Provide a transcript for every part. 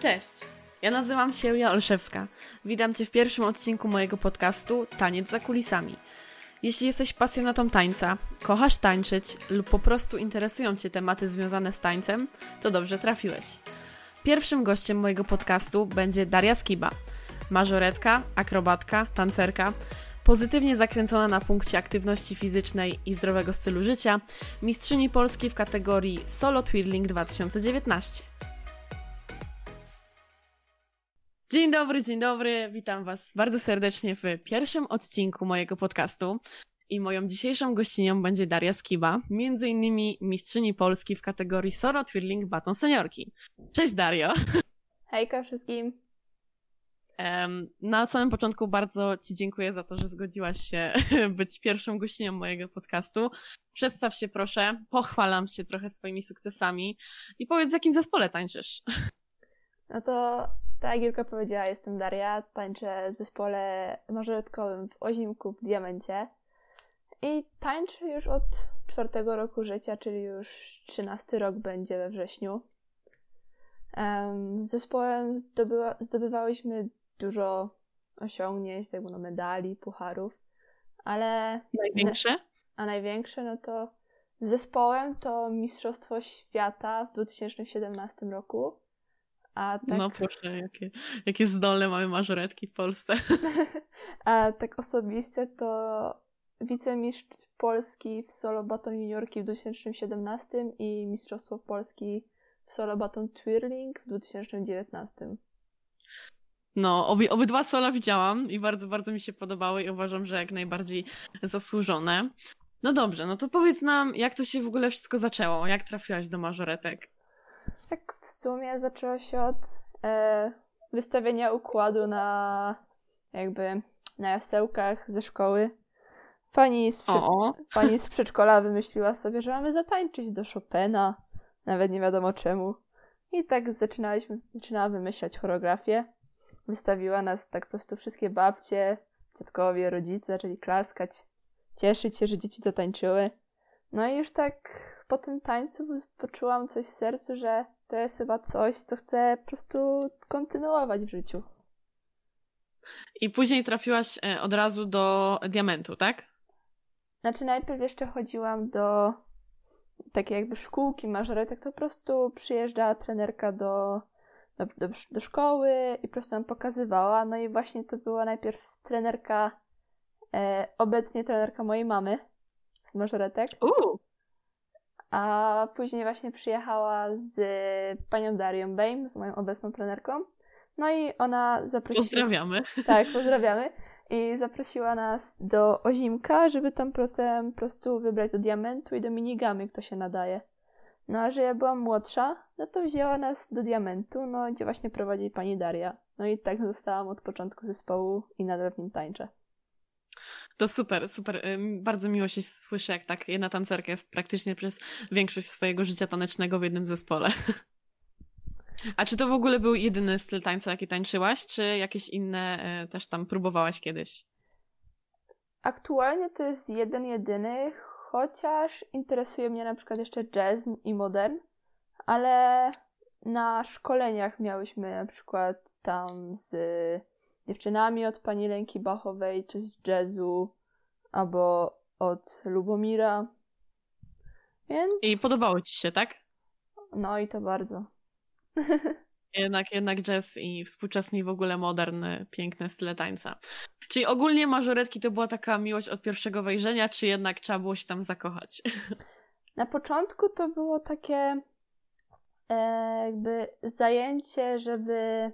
Cześć! Ja nazywam się Julia Olszewska. Witam Cię w pierwszym odcinku mojego podcastu Taniec za kulisami. Jeśli jesteś pasjonatą tańca, kochasz tańczyć lub po prostu interesują Cię tematy związane z tańcem, to dobrze trafiłeś. Pierwszym gościem mojego podcastu będzie Daria Skiba, mażoretka, akrobatka, tancerka, pozytywnie zakręcona na punkcie aktywności fizycznej i zdrowego stylu życia, mistrzyni Polski w kategorii Solo Twirling 2019. Dzień dobry, dzień dobry. Witam Was bardzo serdecznie w pierwszym odcinku mojego podcastu. I moją dzisiejszą gościnią będzie Daria Skiba, między innymi mistrzyni Polski w kategorii Solo Twirling Baton Seniorki. Cześć Dario! Hejka wszystkim! Na samym początku bardzo Ci dziękuję za to, że zgodziłaś się być pierwszą gościnią mojego podcastu. Przedstaw się proszę, pochwalam się trochę swoimi sukcesami i powiedz, w jakim zespole tańczysz. No to tak jak Julka powiedziała, jestem Daria, tańczę w zespole mażoretkowym w Ozimku w Diamencie i tańczę już od czwartego roku życia, czyli już trzynasty rok będzie we wrześniu. Z zespołem zdobywa, zdobywałyśmy dużo osiągnięć, tak no medali, pucharów, ale... Największe? A największe, no to zespołem to Mistrzostwo Świata w 2017 roku a tak... No proszę, jakie, jakie zdolne mamy mażoretki w Polsce. A tak osobiste to wicemistrz Polski w solo baton juniorki w 2017 i Mistrzostwo Polski w solo baton twirling w 2019. No, obie, obydwa sola widziałam i bardzo, bardzo mi się podobały i uważam, że jak najbardziej zasłużone. No dobrze, no to powiedz nam, jak to się w ogóle wszystko zaczęło? Jak trafiłaś do mażoretek? W sumie zaczęło się od e, wystawienia układu na jakby na jasełkach ze szkoły. Pani z, pani z przedszkola wymyśliła sobie, że mamy zatańczyć do Chopina, nawet nie wiadomo czemu. I tak zaczynaliśmy, zaczynała wymyślać choreografię. Wystawiła nas tak po prostu wszystkie babcie, dziadkowie, rodzice zaczęli klaskać, cieszyć się, że dzieci zatańczyły. No i już tak po tym tańcu poczułam coś w sercu, że to jest chyba coś, co chcę po prostu kontynuować w życiu. I później trafiłaś e, od razu do diamentu, tak? Znaczy najpierw jeszcze chodziłam do takiej jakby szkółki mażoretek, to po prostu przyjeżdżała trenerka do, do, do, do, szkoły i po prostu nam pokazywała. No i właśnie to była najpierw trenerka, e, obecnie trenerka mojej mamy z mażoretek. Uh. A później właśnie przyjechała z panią Darią Bame, z moją obecną trenerką. No i ona zaprosiła. Pozdrawiamy. Tak, pozdrawiamy. I zaprosiła nas do Ozimka, żeby tam potem po prostu wybrać do diamentu i do minigamy, kto się nadaje. No a że ja byłam młodsza, no to wzięła nas do diamentu, no gdzie właśnie prowadzi pani Daria. No i tak zostałam od początku zespołu i nadal w nim tańczę. To super, super. Bardzo miło się słyszy, jak tak jedna tancerka jest praktycznie przez większość swojego życia tanecznego w jednym zespole. A czy to w ogóle był jedyny styl tańca, jaki tańczyłaś, czy jakieś inne e, też tam próbowałaś kiedyś? Aktualnie to jest jeden, jedyny, chociaż interesuje mnie na przykład jeszcze jazz i modern, ale na szkoleniach miałyśmy na przykład tam z dziewczynami od pani Lenki Bachowej, czy z jazzu, albo od Lubomira. Więc... I podobało ci się, tak? No i to bardzo. Jednak, jednak jazz i współczesny i w ogóle moderny, piękne style tańca. Czyli ogólnie mażoretki to była taka miłość od pierwszego wejrzenia, czy jednak trzeba było się tam zakochać? Na początku to było takie e, jakby zajęcie, żeby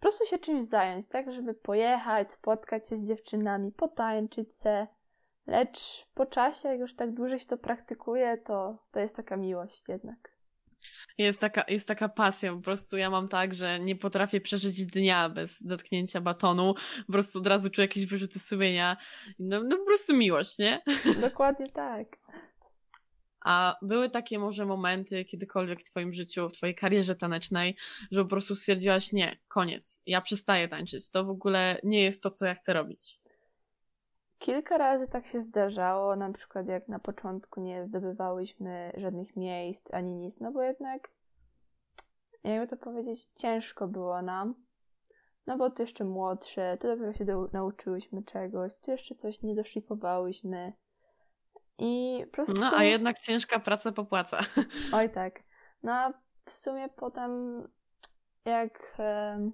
po prostu się czymś zająć, tak? Żeby pojechać, spotkać się z dziewczynami, potańczyć se. Lecz po czasie, jak już tak dłużej się to praktykuje, to, to jest taka miłość jednak. Jest taka, jest taka pasja, po prostu ja mam tak, że nie potrafię przeżyć dnia bez dotknięcia batonu, po prostu od razu czuję jakieś wyrzuty sumienia, no, no po prostu miłość, nie? Dokładnie tak. A były takie może momenty kiedykolwiek w Twoim życiu, w Twojej karierze tanecznej, że po prostu stwierdziłaś, nie, koniec, ja przestaję tańczyć, to w ogóle nie jest to, co ja chcę robić. Kilka razy tak się zdarzało, na przykład jak na początku nie zdobywałyśmy żadnych miejsc ani nic, no bo jednak jakby to powiedzieć, ciężko było nam. No bo tu jeszcze młodsze, tu dopiero się do, nauczyłyśmy czegoś, tu jeszcze coś nie doszlifowałyśmy. I po prostu... No, a jednak ciężka praca popłaca. Oj tak. No a w sumie potem jak e,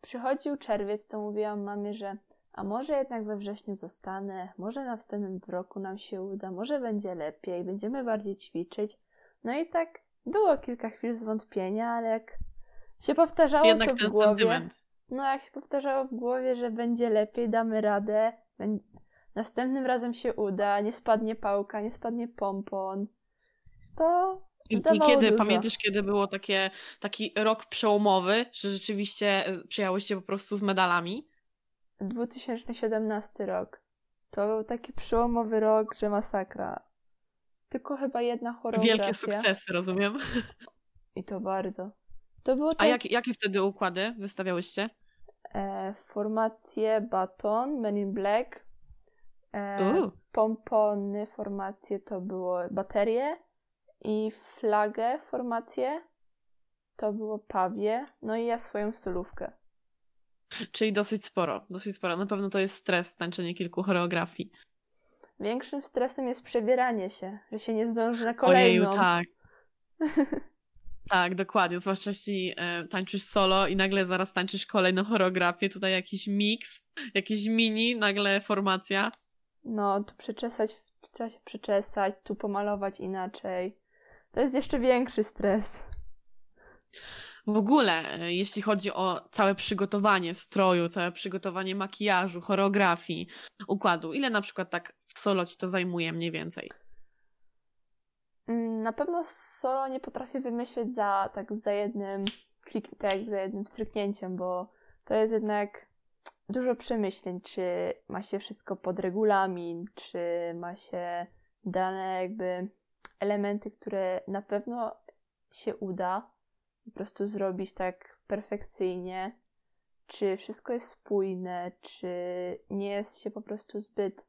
przychodził czerwiec, to mówiłam mamie, że a może jednak we wrześniu zostanę, może na następnym roku nam się uda, może będzie lepiej, będziemy bardziej ćwiczyć. No i tak było kilka chwil zwątpienia, ale jak się powtarzało jednak to w głowie, sentyment. no jak się powtarzało w głowie, że będzie lepiej, damy radę, następnym razem się uda, nie spadnie pałka, nie spadnie pompon, to i, I, kiedy, dużo. pamiętasz, kiedy było takie, taki rok przełomowy, że rzeczywiście e, przyjałyście po prostu z medalami? 2017 rok. To był taki przełomowy rok, że masakra. Tylko chyba jedna choreografia. Wielkie sukcesy, rozumiem. I to bardzo. To było A jak, jakie wtedy układy wystawiałyście? E, formacje Baton, Men in Black. E, pompony, formacje to było baterie i flagę, formację to było Pawie, no i ja swoją solówkę. Czyli dosyć sporo, dosyć sporo. Na pewno to jest stres, tańczenie kilku choreografii. Większym stresem jest przebieranie się, że się nie zdąży na kolejną. Ojeju, tak. tak, dokładnie. Zwłaszcza jeśli e, tańczysz solo i nagle zaraz tańczysz kolejną choreografię, tutaj jakiś miks, jakiś mini, nagle formacja. No, tu przeczesać, trzeba się przeczesać, tu pomalować inaczej. To jest jeszcze większy stres. W ogóle, e, jeśli chodzi o całe przygotowanie stroju, całe przygotowanie makijażu, choreografii, układu, ile na przykład tak w solo ci to zajmuje mniej więcej? Mm, na pewno solo nie potrafię wymyśleć za tak za jednym klik, tak, za jednym stryknięciem, bo to jest jednak dużo przemyśleń, czy ma się wszystko pod regulamin, czy ma się dane jakby elementy, które na pewno się uda po prostu zrobić tak perfekcyjnie, czy wszystko jest spójne, czy nie jest się po prostu zbyt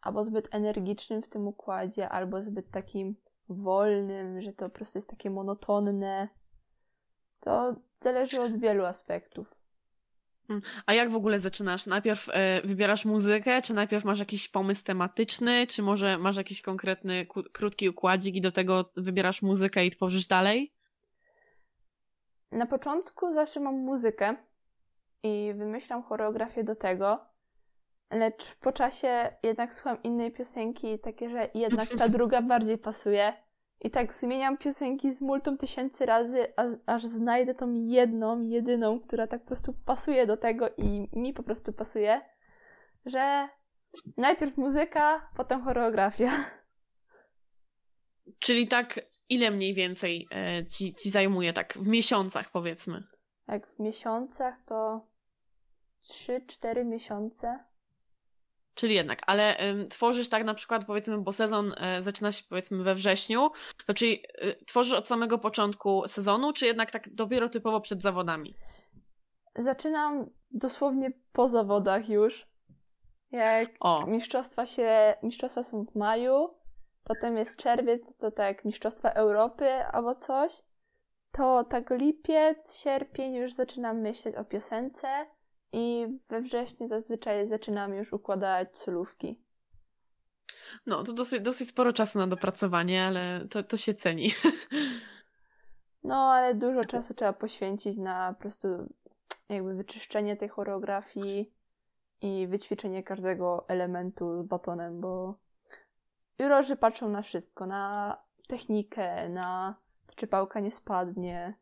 albo zbyt energicznym w tym układzie, albo zbyt takim wolnym, że to po prostu jest takie monotonne. To zależy od wielu aspektów. Mm. A jak w ogóle zaczynasz? Najpierw e, wybierasz muzykę, czy najpierw masz jakiś pomysł tematyczny, czy może masz jakiś konkretny, krótki układzik i do tego wybierasz muzykę i tworzysz dalej? Na początku zawsze mam muzykę i wymyślam choreografię do tego, lecz po czasie jednak słucham innej piosenki, takie, że jednak ta druga bardziej pasuje. I tak zmieniam piosenki z multum tysięcy razy, aż znajdę tą jedną, jedyną, która tak po prostu pasuje do tego i mi po prostu pasuje, że najpierw muzyka, potem choreografia. Czyli tak, ile mniej więcej e, ci, ci zajmuje, tak w miesiącach powiedzmy? Jak w miesiącach to 3-4 miesiące. Czyli jednak, ale y, tworzysz tak na przykład, powiedzmy, bo sezon y, zaczyna się powiedzmy we wrześniu, to czyli y, tworzysz od samego początku sezonu, czy jednak tak dopiero typowo przed zawodami? Zaczynam dosłownie po zawodach już. Jak o. mistrzostwa się, mistrzostwa są w maju, potem jest czerwiec, to tak mistrzostwa Europy albo coś, to tak lipiec, sierpień już zaczynam myśleć o piosence, i we wrześniu zazwyczaj zaczynamy już układać solówki. No, to dosyć, dosyć sporo czasu na dopracowanie, ale to, to się ceni. No, ale dużo czasu trzeba poświęcić na po prostu jakby wyczyszczenie tej choreografii i wyćwiczenie każdego elementu z batonem, bo jurorzy patrzą na wszystko, na technikę, na to, czy pałka nie spadnie,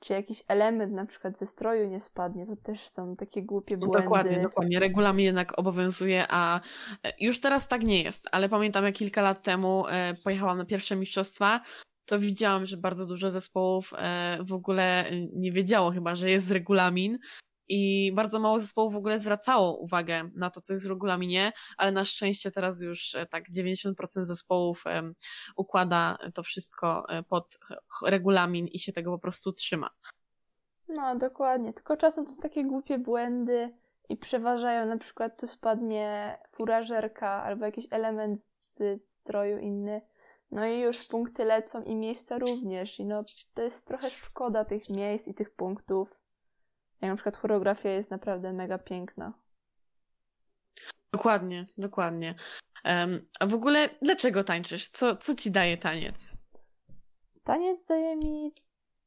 czy jakiś element na przykład ze stroju nie spadnie, to też są takie głupie no błędy. Dokładnie, dokładnie. Regulamin jednak obowiązuje, a e, już teraz tak nie jest, ale pamiętam jak kilka lat temu e, pojechałam na pierwsze mistrzostwa, to widziałam, że bardzo dużo zespołów e, w ogóle nie wiedziało chyba, że jest regulamin i bardzo mało zespołów w ogóle zwracało uwagę na to, co jest w regulaminie, ale na szczęście teraz już e, tak 90% zespołów układa to wszystko e, pod regulamin i się tego po prostu trzyma. No, dokładnie. Tylko czasem to są takie głupie błędy i przeważają, na przykład tu spadnie furażerka albo jakiś element z stroju inny. No i już punkty lecą i miejsca również. I no to jest trochę szkoda tych miejsc i tych punktów. Jak na przykład choreografia jest naprawdę mega piękna. Dokładnie, dokładnie. Um, a w ogóle dlaczego tańczysz? Co, co ci daje taniec? Taniec daje mi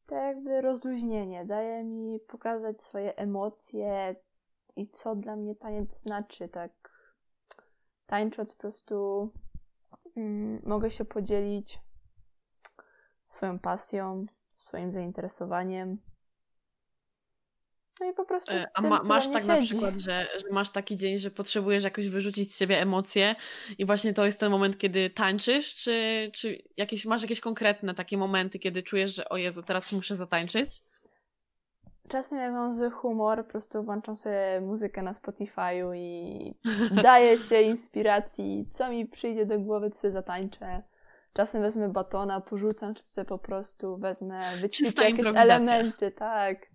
tak jakby rozluźnienie, daje mi pokazać swoje emocje i co dla mnie taniec znaczy, tak tańcząc po prostu mm, mogę się podzielić swoją pasją, swoim zainteresowaniem. No i po prostu. E, a ma, masz tak siedzi. na przykład, że, że, masz taki dzień, że potrzebujesz jakoś wyrzucić z siebie emocje i właśnie to jest ten moment, kiedy tańczysz, czy, czy jakieś, masz jakieś konkretne takie momenty, kiedy czujesz, że o Jezu, teraz muszę zatańczyć? Czasem jak mam zły humor, po prostu włączam sobie muzykę na Spotify'u i daję się inspiracji, co mi przyjdzie do głowy, to sobie zatańczę. Czasem wezmę batona, porzucam, czy sobie po prostu wezmę, wyćwiczę jakieś elementy, tak.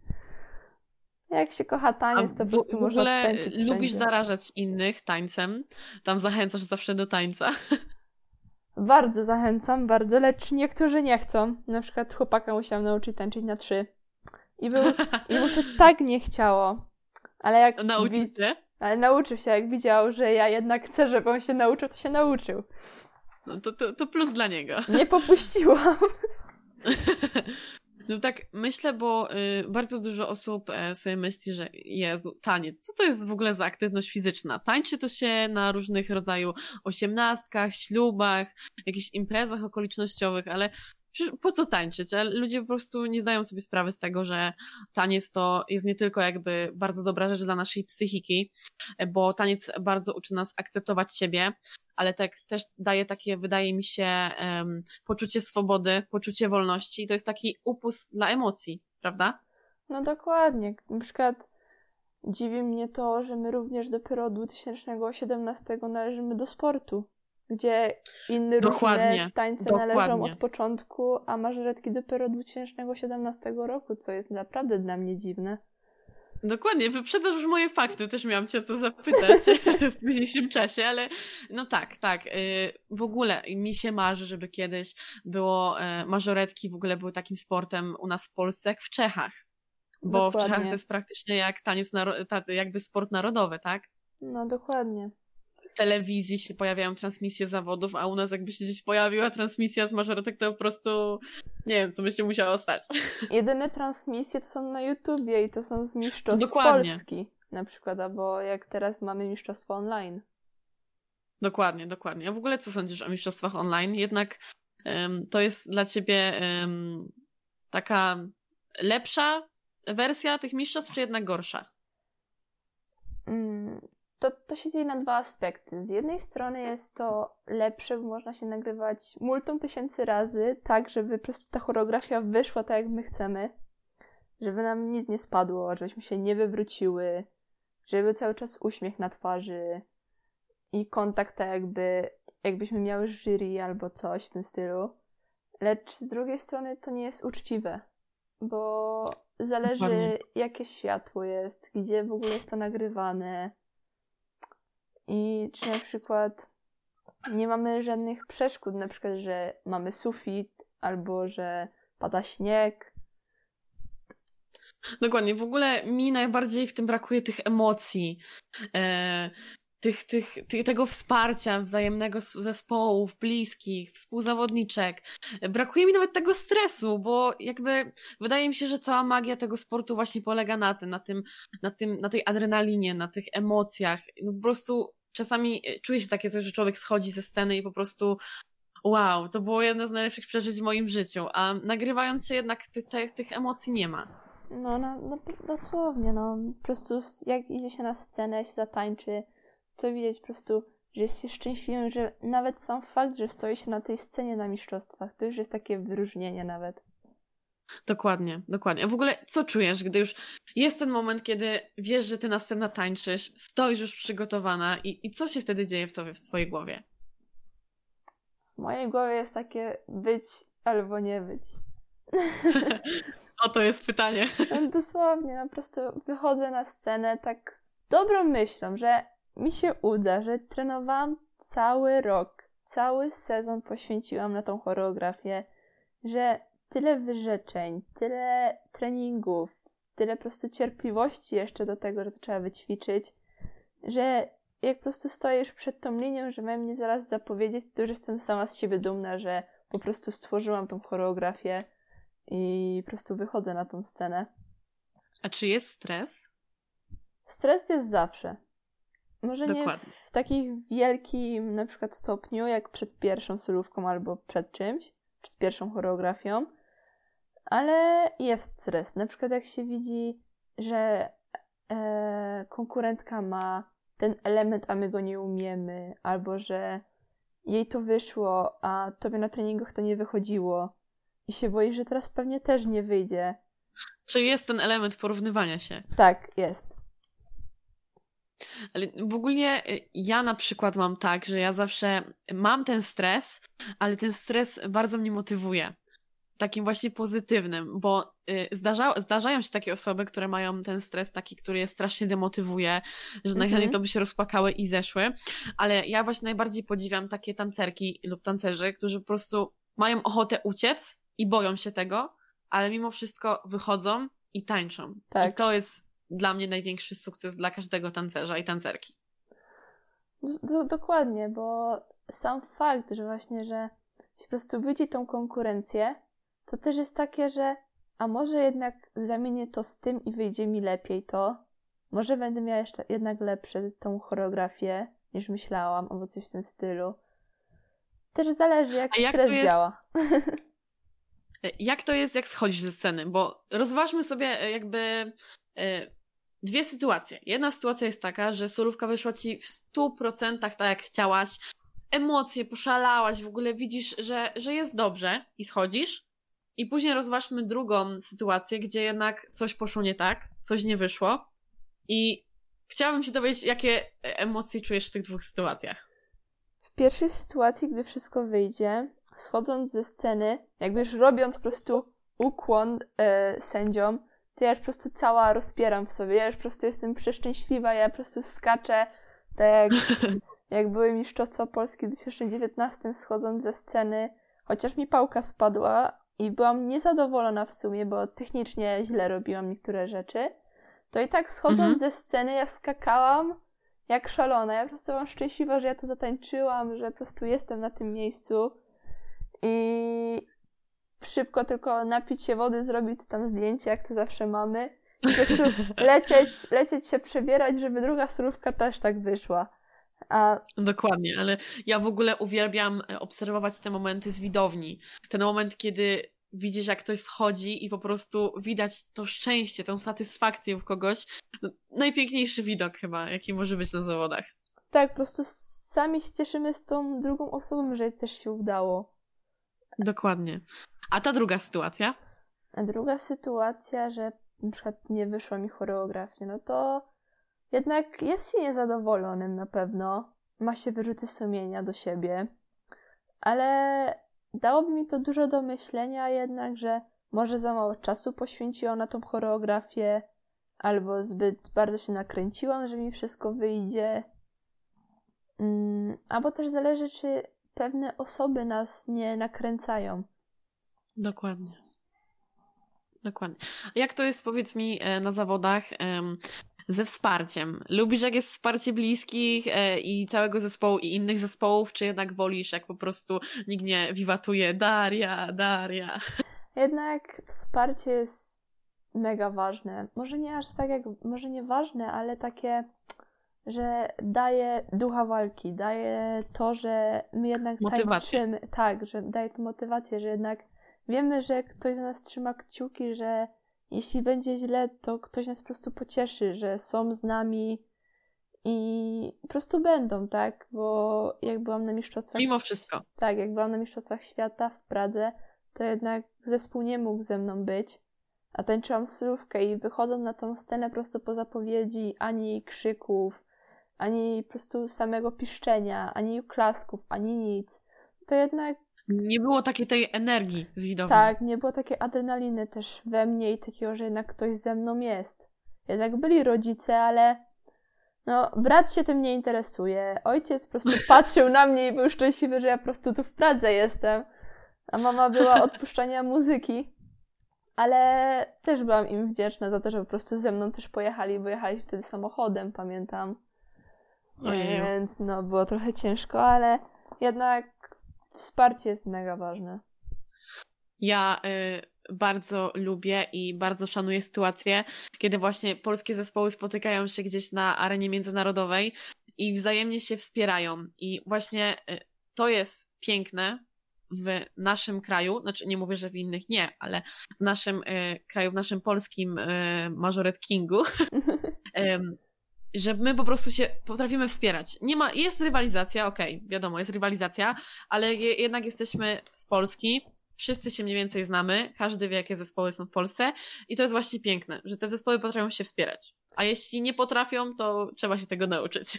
Jak się kocha taniec, to po prostu można ogóle lubisz zarażać innych tańcem? Tam zachęcasz zawsze do tańca? Bardzo zachęcam, bardzo, lecz niektórzy nie chcą. Na przykład chłopaka musiałam nauczyć tańczyć na trzy. I, był, i mu się tak nie chciało. Ale jak... Nauczył się? Ale nauczył się, jak widział, że ja jednak chcę, żeby on się nauczył, to się nauczył. No to, to, to plus dla niego. Nie popuściłam. No tak, myślę, bo y, bardzo dużo osób y, sobie myśli, że Jezu, taniec, co to jest w ogóle za aktywność fizyczna? Tańczy to się na różnych rodzaju osiemnastkach, ślubach, jakichś imprezach okolicznościowych, ale po co tańczyć? Ludzie po prostu nie zdają sobie sprawy z tego, że taniec to jest nie tylko jakby bardzo dobra rzecz dla naszej psychiki, bo taniec bardzo uczy nas akceptować siebie, ale tak też daje takie, wydaje mi się, um, poczucie swobody, poczucie wolności i to jest taki upust dla emocji, prawda? No dokładnie. Na przykład dziwi mnie to, że my również dopiero od 2017 należymy do sportu, gdzie inne różne tańce dokładnie. należą od początku, a mażoretki dopiero od 2017 roku, co jest naprawdę dla mnie dziwne. Dokładnie, wyprzedasz już moje fakty, też miałam cię o to zapytać w późniejszym czasie, ale no tak, tak. Y, w ogóle mi się marzy, żeby kiedyś było, e, mażoretki w ogóle były takim sportem u nas w Polsce jak w Czechach. Bo dokładnie. w Czechach to jest praktycznie jak taniec, jakby sport narodowy, tak? No dokładnie telewizji się pojawiają transmisje zawodów, a u nas jakby się gdzieś pojawiła transmisja z mażoretek, to po prostu nie wiem, co by się musiało stać. Jedyne transmisje to są na YouTubie i to są z mistrzostw Dokładnie. Polski na przykład, albo jak teraz mamy mistrzostwo online. Dokładnie, dokładnie. A w ogóle co sądzisz o mistrzostwach online? Jednak um, to jest dla ciebie um, taka lepsza wersja tych mistrzostw, czy jednak gorsza? To, to się dzieje na dwa aspekty. Z jednej strony jest to lepsze, bo można się nagrywać multum tysięcy razy, tak, żeby po prostu ta choreografia wyszła tak, jak my chcemy, żeby nam nic nie spadło, żebyśmy się nie wywróciły, żeby cały czas uśmiech na twarzy i kontakt tak jakby, jakbyśmy miały jury albo coś w tym stylu. Lecz z drugiej strony to nie jest uczciwe, bo zależy Dokładnie. jakie światło jest, gdzie w ogóle jest to nagrywane, i czy na przykład nie mamy żadnych przeszkód, na przykład, że mamy sufit albo że pada śnieg. Dokładnie, w ogóle mi najbardziej w tym brakuje tych emocji. E, tych, tych, tych, tego wsparcia wzajemnego zespołów, bliskich, współzawodniczek. Brakuje mi nawet tego stresu, bo jakby wydaje mi się, że cała magia tego sportu właśnie polega na tym, na tym, na tym, na tej adrenalinie, na tych emocjach. No po prostu czasami e, czuje się takie coś, że człowiek schodzi ze sceny i po prostu wow, to było jedno z najlepszych przeżyć w moim życiu, a nagrywając się jednak ty, ty, tych emocji nie ma. No, no, no, dosłownie, no. Po prostu jak idzie się na scenę, się zatańczy, to widać po prostu, że jest się szczęśliwym, że nawet sam fakt, że stoi się na tej scenie na mistrzostwach, to już jest takie wyróżnienie nawet. Dokładnie, dokładnie. A w ogóle co czujesz, gdy już jest ten moment, kiedy wiesz, że ty następna tańczysz, stoisz już przygotowana i, i co się wtedy dzieje w tobie, w twojej głowie? W mojej głowie jest takie być albo nie być. o to jest pytanie. Dosłownie, no po prostu wychodzę na scenę tak z dobrą myślą, że mi się uda, że trenowałam cały rok, cały sezon poświęciłam na tą choreografię, że tyle wyrzeczeń, tyle treningów, tyle po prostu cierpliwości jeszcze do tego, że to trzeba wyćwiczyć, że jak po prostu stoisz przed tą linią, że mają mnie zaraz zapowiedzieć, to już jestem sama z siebie dumna, że po prostu stworzyłam tą choreografię i po prostu wychodzę na tą scenę. A czy jest stres? Stres jest zawsze. Może Dokładnie. nie w takim wielkim na przykład stopniu, jak przed pierwszą solówką albo przed czymś, przed pierwszą choreografią, ale jest stres. Na przykład jak się widzi, że e, konkurentka ma ten element, a my go nie umiemy, albo że jej to wyszło, a tobie na treningach to nie wychodziło i się boi, że teraz pewnie też nie wyjdzie. Czy jest ten element porównywania się? Tak, jest. Ale w ogóle y, ja na przykład mam tak, że ja zawsze mam ten stres, ale ten stres bardzo mnie motywuje. Takim właśnie pozytywnym, bo y, zdarza, zdarzają się takie osoby, które mają ten stres taki, który je strasznie demotywuje, że najchętniej to by się rozpłakały i zeszły. Ale ja właśnie najbardziej podziwiam takie tancerki lub tancerzy, którzy po prostu mają ochotę uciec i boją się tego, ale mimo wszystko wychodzą i tańczą. Tak. I to jest dla mnie największy sukces dla każdego tancerza i tancerki. D dokładnie, bo sam fakt, że właśnie, że się po prostu widzi tą konkurencję, to też jest takie, że a może jednak zamienię to z tym i wyjdzie mi lepiej to, może będę miała jeszcze jednak lepsze tą choreografię niż myślałam, albo coś w tym stylu. Też zależy, jak, jak stres jest... działa. Jak to jest, jak schodzisz ze sceny? Bo rozważmy sobie e, jakby dwie sytuacje. Jedna sytuacja jest taka, że solówka wyszła ci w 100% tak jak chciałaś, emocje, poszalałaś, w ogóle widzisz, że, że jest dobrze i schodzisz. I później rozważmy drugą sytuację, gdzie jednak coś poszło nie tak, coś nie wyszło. I chciałabym się dowiedzieć, jakie emocje czujesz w tych dwóch sytuacjach. W pierwszej sytuacji, gdy wszystko wyjdzie, schodząc ze sceny, jakby już robiąc po prostu ukłon e, sędziom, to ja już po prostu cała rozpieram w sobie. Ja już po prostu jestem przeszczęśliwa, ja po prostu skaczę, tak jak, jak były Mistrzostwa Polski w 2019 schodząc ze sceny, chociaż mi pałka spadła i byłam niezadowolona w sumie, bo technicznie źle robiłam niektóre rzeczy, to i tak schodząc mhm. ze sceny ja skakałam jak szalona. Ja po prostu byłam szczęśliwa, że ja to zatańczyłam, że po prostu jestem na tym miejscu i szybko tylko napić się wody, zrobić tam zdjęcie, jak to zawsze mamy. I po prostu lecieć, lecieć się przebierać, żeby druga surówka też tak wyszła. A... Dokładnie, ale ja w ogóle uwielbiam e, obserwować te momenty z widowni. Ten moment, kiedy widzisz, jak ktoś schodzi i po prostu widać to szczęście, tą satysfakcję w kogoś. Najpiękniejszy widok chyba, jaki może być na zawodach. Tak, po prostu sami się cieszymy z tą drugą osobą, że też się udało. Dokładnie. A ta druga sytuacja? A druga sytuacja, że na przykład nie wyszła mi choreografia, no to jednak jest się niezadowolonym na pewno. Ma się wyrzuty sumienia do siebie, ale dałoby mi to dużo do myślenia jednak, że może za mało czasu poświęciłam na tą choreografię, albo zbyt bardzo się nakręciłam, że mi wszystko wyjdzie. Mm, albo też zależy, czy pewne osoby nas nie nakręcają. Dokładnie. Dokładnie. A jak to jest, powiedz mi, e, na zawodach ze wsparciem? Lubisz, jak jest wsparcie bliskich e, i całego zespołu i innych zespołów, czy jednak wolisz, jak po prostu nikt nie wiwatuje Daria, Daria? Jednak wsparcie jest mega ważne. Może nie aż tak jak, może nie ważne, ale takie że daje ducha walki, daje to, że my jednak motywację. tańczymy, tak, że daje to motywację, że jednak wiemy, że ktoś za nas trzyma kciuki, że jeśli będzie źle, to ktoś nas po prostu pocieszy, że są z nami i po prostu będą, tak? Bo jak byłam na mistrzostwach... Mimo wszystko. Tak, jak byłam na mistrzostwach świata w Pradze, to jednak zespół nie mógł ze mną być, a tańczyłam surówkę i wychodząc na tą scenę prosto po zapowiedzi, ani krzyków, ani po prostu samego piszczenia, ani klasków, ani nic, to jednak. Nie było takiej tej energii z widowni. Tak, nie było takiej adrenaliny też we mnie i takiego, że jednak ktoś ze mną jest. Jednak byli rodzice, ale No, brat się tym nie interesuje. Ojciec po prostu patrzył na mnie i był szczęśliwy, że ja po prostu tu w Pradze jestem. A mama była odpuszczania muzyki. Ale też byłam im wdzięczna za to, że po prostu ze mną też pojechali, bo jechali wtedy samochodem, pamiętam. Ojej. Więc no, było trochę ciężko, ale jednak wsparcie jest mega ważne. Ja y, bardzo lubię i bardzo szanuję sytuację, kiedy właśnie polskie zespoły spotykają się gdzieś na arenie międzynarodowej i wzajemnie się wspierają. I właśnie y, to jest piękne w naszym kraju, znaczy nie mówię, że w innych nie, ale w naszym y, kraju, w naszym polskim y, Majoret Kingu, że my po prostu się potrafimy wspierać. Nie ma, jest rywalizacja, okej, okay, wiadomo, jest rywalizacja, ale je, jednak jesteśmy z Polski, wszyscy się mniej więcej znamy, każdy wie, jakie zespoły są w Polsce i to jest właśnie piękne, że te zespoły potrafią się wspierać. A jeśli nie potrafią, to trzeba się tego nauczyć.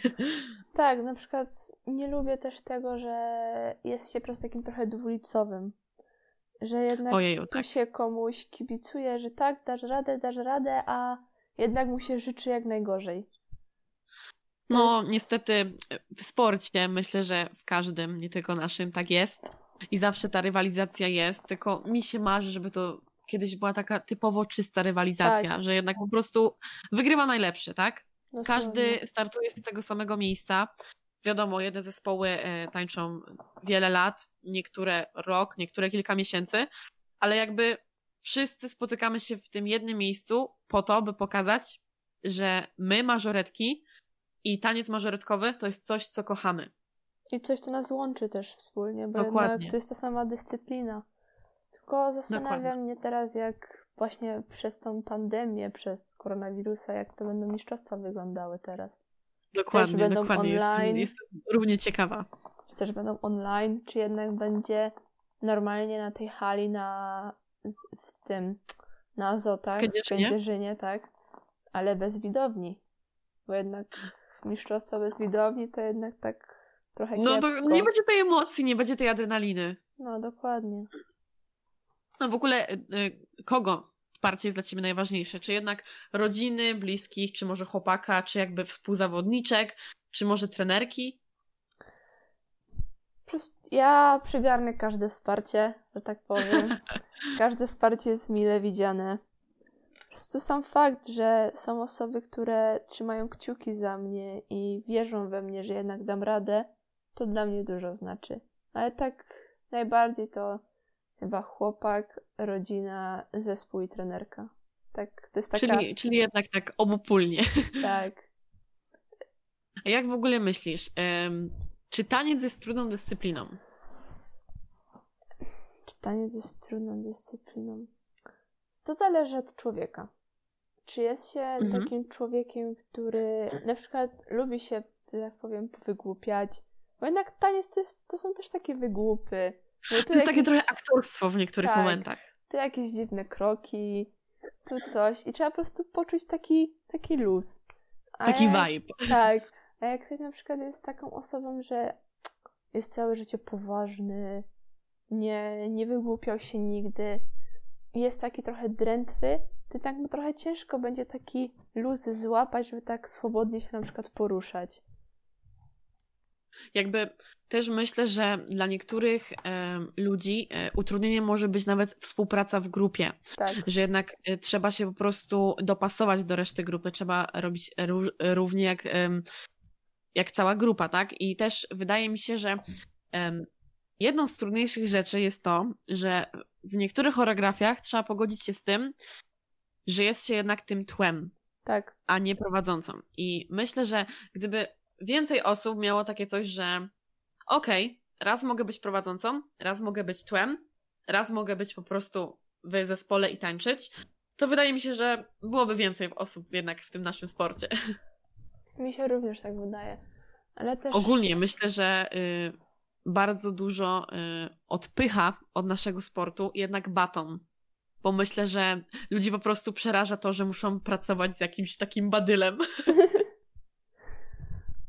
Tak, na przykład nie lubię też tego, że jest się po prostu takim trochę dwulicowym. Że jednak Ojeju, tu tak. się komuś kibicuje, że tak, dasz radę, dasz radę, a jednak mu się życzy jak najgorzej. No, jest... niestety w sporcie myślę, że w każdym, nie tylko naszym, tak jest. I zawsze ta rywalizacja jest, tylko mi się marzy, żeby to kiedyś była taka typowo czysta rywalizacja, tak. że jednak po prostu wygrywa najlepszy, tak? Każdy startuje z tego samego miejsca. Wiadomo, jedne zespoły e, tańczą wiele lat, niektóre rok, niektóre kilka miesięcy, ale jakby wszyscy spotykamy się w tym jednym miejscu po to, by pokazać, że my, mażoretki i taniec mażoretkowy to jest coś, co kochamy. I coś, co nas łączy też wspólnie, bo Dokładnie. to jest ta sama dyscyplina. Tylko zastanawia Dokładnie. mnie teraz, jak właśnie przez tą pandemię, przez koronawirusa, jak to będą mistrzostwa wyglądały teraz. Dokładnie, też będą dokładnie. Online, jestem, jestem równie ciekawa. Czy też będą online, czy jednak będzie normalnie na tej hali na w tym na Azotach, w Kędzierzynie, tak? Ale bez widowni. Bo jednak mistrzostwo bez widowni to jednak tak trochę No to nie będzie tej emocji, nie będzie tej adrenaliny. No, dokładnie. A w ogóle y, y, kogo wsparcie jest dla ciebie najważniejsze? Czy jednak rodziny, bliskich, czy może chłopaka, czy jakby współzawodniczek, czy może trenerki? Ja przygarnę każde wsparcie, że tak powiem. Każde wsparcie jest mile widziane. Po prostu sam fakt, że są osoby, które trzymają kciuki za mnie i wierzą we mnie, że jednak dam radę, to dla mnie dużo znaczy. Ale tak najbardziej to chyba chłopak, rodzina, zespół i trenerka. Tak, to jest taka... Czyli, czyli jednak tak obopólnie. Tak. A jak w ogóle myślisz, um, czy taniec jest trudną dyscypliną? Czy taniec jest trudną dyscypliną? To zależy od człowieka. Czy jest się mhm. takim człowiekiem, który na przykład lubi się, tak powiem, wygłupiać, bo jednak taniec to, to są też takie wygłupy. to jest jakieś... takie trochę aktorstwo w niektórych tak, momentach. To jakieś dziwne kroki, tu coś i trzeba po prostu poczuć taki, taki luz. A taki jak, vibe. Tak. A jak ktoś na przykład jest taką osobą, że jest całe życie poważny, nie, nie wygłupiał się nigdy, jest taki trochę drętwy, to tak mu trochę ciężko będzie taki luz złapać, żeby tak swobodnie się na przykład poruszać. Jakby też myślę, że dla niektórych e, ludzi e, utrudnieniem może być nawet współpraca w grupie. Tak. Że jednak e, trzeba się po prostu dopasować do reszty grupy, trzeba robić równie jak, jak cała grupa, tak? I też wydaje mi się, że jedną z trudniejszych rzeczy jest to, że w niektórych choreografiach trzeba pogodzić się z tym, że jest się jednak tym tłem. Tak. A nie prowadzącą. I myślę, że gdyby więcej osób miało takie coś, że okej, okay, raz mogę być prowadzącą, raz mogę być tłem, raz mogę być po prostu w zespole i tańczyć, to wydaje mi się, że byłoby więcej osób jednak w tym naszym sporcie. Mi się również tak wydaje. Ale też... Ogólnie myślę, że y, bardzo dużo y, odpycha od naszego sportu jednak baton. Bo myślę, że ludzi po prostu przeraża to, że muszą pracować z jakimś takim badylem.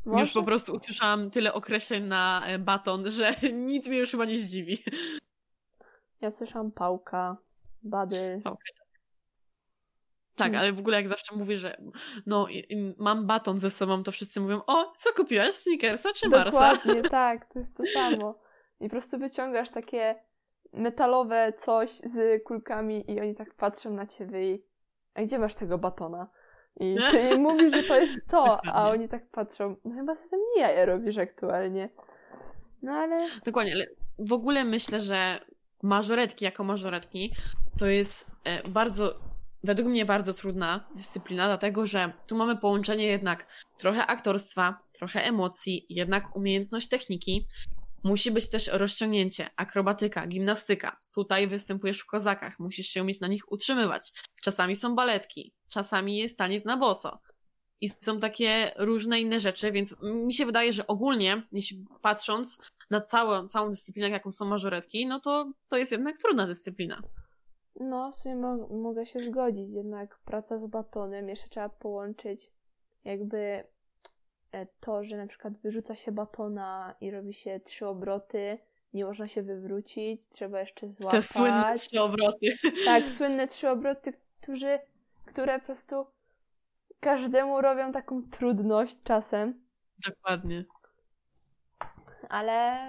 Może? Już po prostu usłyszałam tyle określeń na e, baton, że nic mnie już chyba nie zdziwi. Ja słyszałam pałka, badyl. Pałka. Tak, hmm. ale w ogóle jak zawsze mówię, że no mam baton ze sobą, to wszyscy mówią, o, co kupiłaś? Snickersa czy Marsa? Dokładnie, tak, to jest to samo. I po prostu wyciągasz takie metalowe coś z kulkami i oni tak patrzą na ciebie i a gdzie masz tego batona? I ty mówisz, że to jest to, a oni tak patrzą, no chyba ze mnie jaja robisz aktualnie. No ale... Dokładnie, ale w ogóle myślę, że mażoretki jako mażoretki to jest e, bardzo, według mnie bardzo trudna dyscyplina, dlatego że tu mamy połączenie jednak trochę aktorstwa, trochę emocji, jednak umiejętność techniki. Musi być też rozciągnięcie, akrobatyka, gimnastyka. Tutaj występujesz w kozakach, musisz się umieć na nich utrzymywać. Czasami są baletki, czasami jest taniec na boso. I są takie różne inne rzeczy, więc mi się wydaje, że ogólnie, jeśli patrząc na całą, całą dyscyplinę, jaką są mażoretki, no to to jest jednak trudna dyscyplina. No, w sumie mo mogę się zgodzić, jednak praca z batonem, jeszcze trzeba połączyć jakby e, to, że na przykład wyrzuca się batona i robi się trzy obroty, nie można się wywrócić, trzeba jeszcze złapać. Te słynne trzy obroty. Tak, słynne trzy obroty, którzy, które po prostu każdemu robią taką trudność czasem. Dokładnie. Ale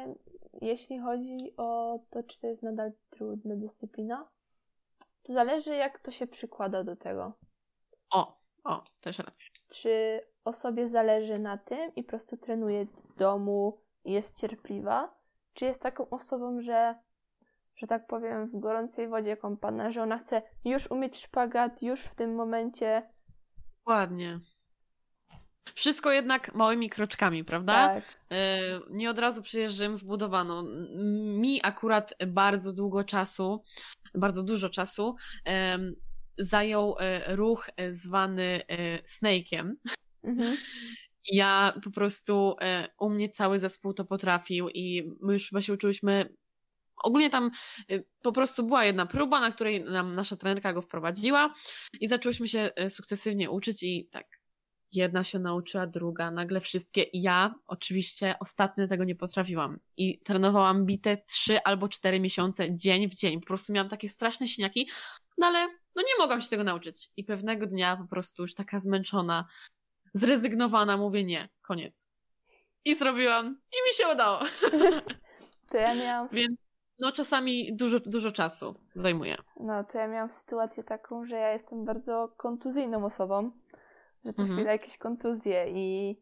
jeśli chodzi o to, czy to jest nadal trudna dyscyplina, to zależy, jak to się przykłada do tego. O, o, też racja. Czy osobie zależy na tym i po prostu trenuje w domu i jest cierpliwa, czy jest taką osobą, że, że tak powiem, w gorącej wodzie kąpana, że ona chce już umieć szpagat, już w tym momencie. Ładnie. Wszystko jednak małymi kroczkami, prawda? Tak. E, nie od razu przyjeżdżam zbudowano. Mi akurat bardzo długo czasu, bardzo dużo czasu zajął e, ruch zwany e, snake'iem. Mhm. Ja po prostu, u mnie cały zespół to potrafił i my już chyba się uczyłyśmy ogólnie tam po prostu była jedna próba, na której nam nasza trenerka go wprowadziła i zaczęłyśmy się sukcesywnie uczyć i tak jedna się nauczyła, druga, nagle wszystkie. Ja oczywiście ostatnio tego nie potrafiłam i trenowałam bite trzy albo cztery miesiące, dzień w dzień. Po prostu miałam takie straszne siniaki, no ale no nie mogłam się tego nauczyć. I pewnego dnia po prostu już taka zmęczona, zrezygnowana, mówię nie, koniec. I zrobiłam i mi się udało. To ja miałam... Więc no czasami dużo, dużo czasu zajmuje. No to ja miałam sytuację taką, że ja jestem bardzo kontuzyjną osobą że co mhm. chwilę jakieś kontuzje i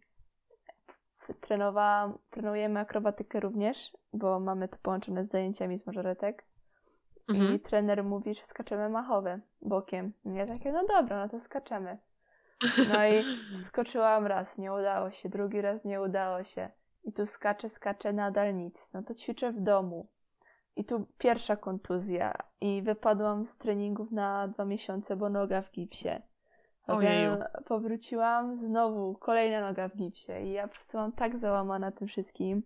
trenowałam, trenujemy akrobatykę również, bo mamy to połączone z zajęciami z mażoretek. Mhm. I trener mówi, że skaczemy machowe bokiem. I ja takie, no dobra, no to skaczemy. No i skoczyłam raz, nie udało się, drugi raz nie udało się. I tu skaczę, skaczę, nadal nic. No to ćwiczę w domu. I tu pierwsza kontuzja. I wypadłam z treningów na dwa miesiące, bo noga w gipsie. Potem powróciłam, znowu kolejna noga w gipsie i ja po prostu mam tak załamana tym wszystkim,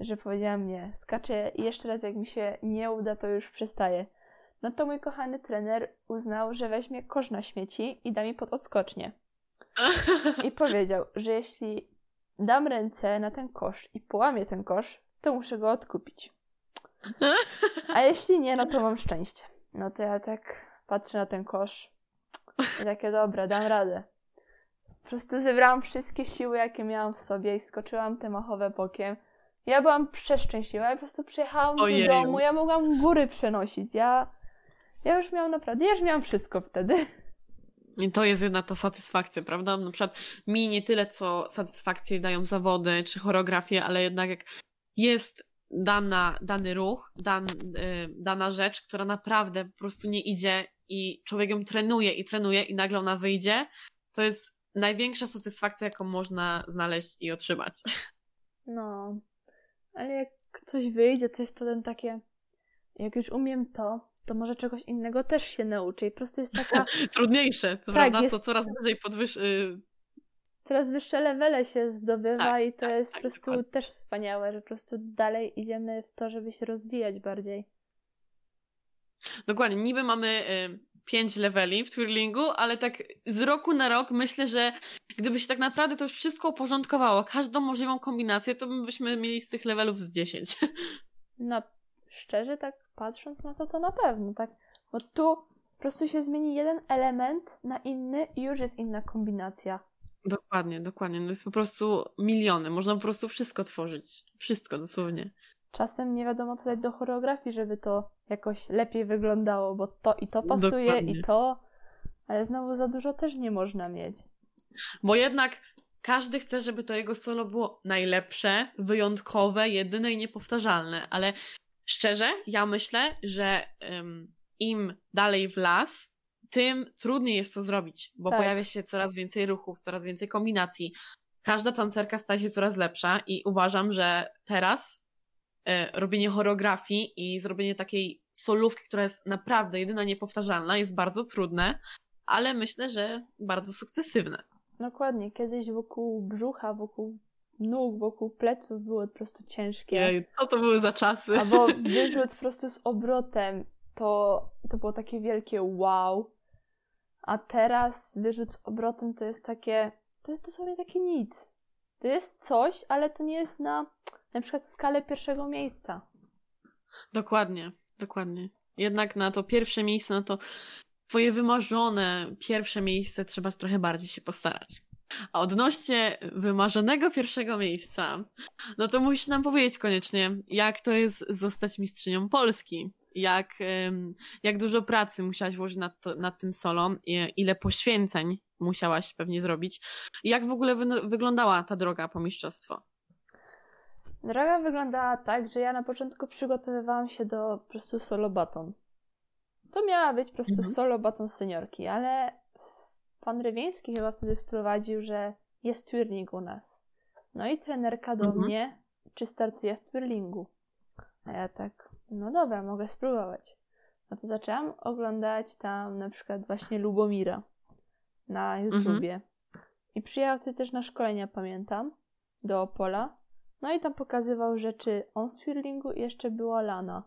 że powiedziałam nie, skaczę i jeszcze raz jak mi się nie uda, to już przestaję. No to mój kochany trener uznał, że weźmie kosz na śmieci i da mi pod odskocznie. I powiedział, że jeśli dam ręce na ten kosz i połamię ten kosz, to muszę go odkupić. A jeśli nie, no to mam szczęście. No to ja tak patrzę na ten kosz, i takie, dobra, dam radę. Po prostu zebrałam wszystkie siły, jakie miałam w sobie i skoczyłam te machowe bokiem. Ja byłam przeszczęśliwa, ja po prostu przyjechałam Ojeju. do domu, ja mogłam góry przenosić. Ja, ja już miałam naprawdę, ja już miałam wszystko wtedy. I to jest jedna ta satysfakcja, prawda? Na przykład mi nie tyle, co satysfakcję dają zawody czy choreografie, ale jednak jak jest dana, dany ruch, dan, y, dana rzecz, która naprawdę po prostu nie idzie i człowiek ją trenuje i trenuje i nagle ona wyjdzie, to jest największa satysfakcja, jaką można znaleźć i otrzymać. No, ale jak coś wyjdzie, to jest potem takie, jak już umiem to, to może czegoś innego też się nauczę i po prostu jest taka... Trudniejsze, to tak, prawda? Jest... Co coraz wyżej podwyż... Y, coraz wyższe levele się zdobywa tak, i to tak, jest tak, po prostu dokładnie. też wspaniałe, że po prostu dalej idziemy w to, żeby się rozwijać bardziej. Dokładnie, niby mamy y, pięć leveli w twirlingu, ale tak z roku na rok myślę, że gdyby się tak naprawdę to już wszystko uporządkowało, każdą możliwą kombinację, to byśmy mieli z tych levelów z 10. No, szczerze tak patrząc na to, to na pewno, tak. Bo tu Po prostu się zmieni jeden element na inny i już jest inna kombinacja. Dokładnie, dokładnie. No jest po prostu miliony. Można po prostu wszystko tworzyć. Wszystko, dosłownie. Czasem nie wiadomo, co dać do choreografii, żeby to jakoś lepiej wyglądało, bo to i to pasuje, dokładnie. i to, ale znowu za dużo też nie można mieć. Bo jednak każdy chce, żeby to jego solo było najlepsze, wyjątkowe, jedyne i niepowtarzalne, ale szczerze, ja myślę, że um, im dalej w las, tym trudniej jest to zrobić, bo tak. pojawia się coraz więcej ruchów, coraz więcej kombinacji. Każda tancerka staje się coraz lepsza i uważam, że teraz robienie choreografii i zrobienie takiej solówki, która jest naprawdę jedyna niepowtarzalna, jest bardzo trudne, ale myślę, że bardzo sukcesywne. Dokładnie. Kiedyś wokół brzucha, wokół nóg, wokół pleców były po prostu ciężkie. Jej, co to były za czasy? Albo wyrzut po prostu z obrotem. To, to było takie wielkie wow. A teraz wyrzut z obrotem to jest takie, to jest dosłownie takie nic. To jest coś, ale to nie jest na na przykład skalę pierwszego miejsca. Dokładnie, dokładnie. Jednak na to pierwsze miejsce, na to twoje wymarzone pierwsze miejsce trzeba trochę bardziej się postarać. A odnośnie wymarzonego pierwszego miejsca, no to musisz nam powiedzieć koniecznie, jak to jest zostać mistrzynią Polski. Jak, jak dużo pracy musiałaś włożyć nad, to, nad tym solą, ile poświęceń musiałaś pewnie zrobić. Jak w ogóle wy, wyglądała ta droga po mistrzostwo? Droga wyglądała tak, że ja na początku przygotowywałam się do po prostu solo baton. To miała być po prostu mhm. solo baton seniorki, ale pan Rywieński chyba wtedy wprowadził, że jest twirling u nas. No i trenerka do mhm. mnie, czy startuje w twirlingu. A ja tak, no dobra, mogę spróbować. No to zaczęłam oglądać tam na przykład właśnie Lubomira na mhm. YouTubie. Mhm. I przyjechał wtedy też na szkolenia, pamiętam, do Opola. No i tam pokazywał rzeczy on z twirlingu i jeszcze była Lana.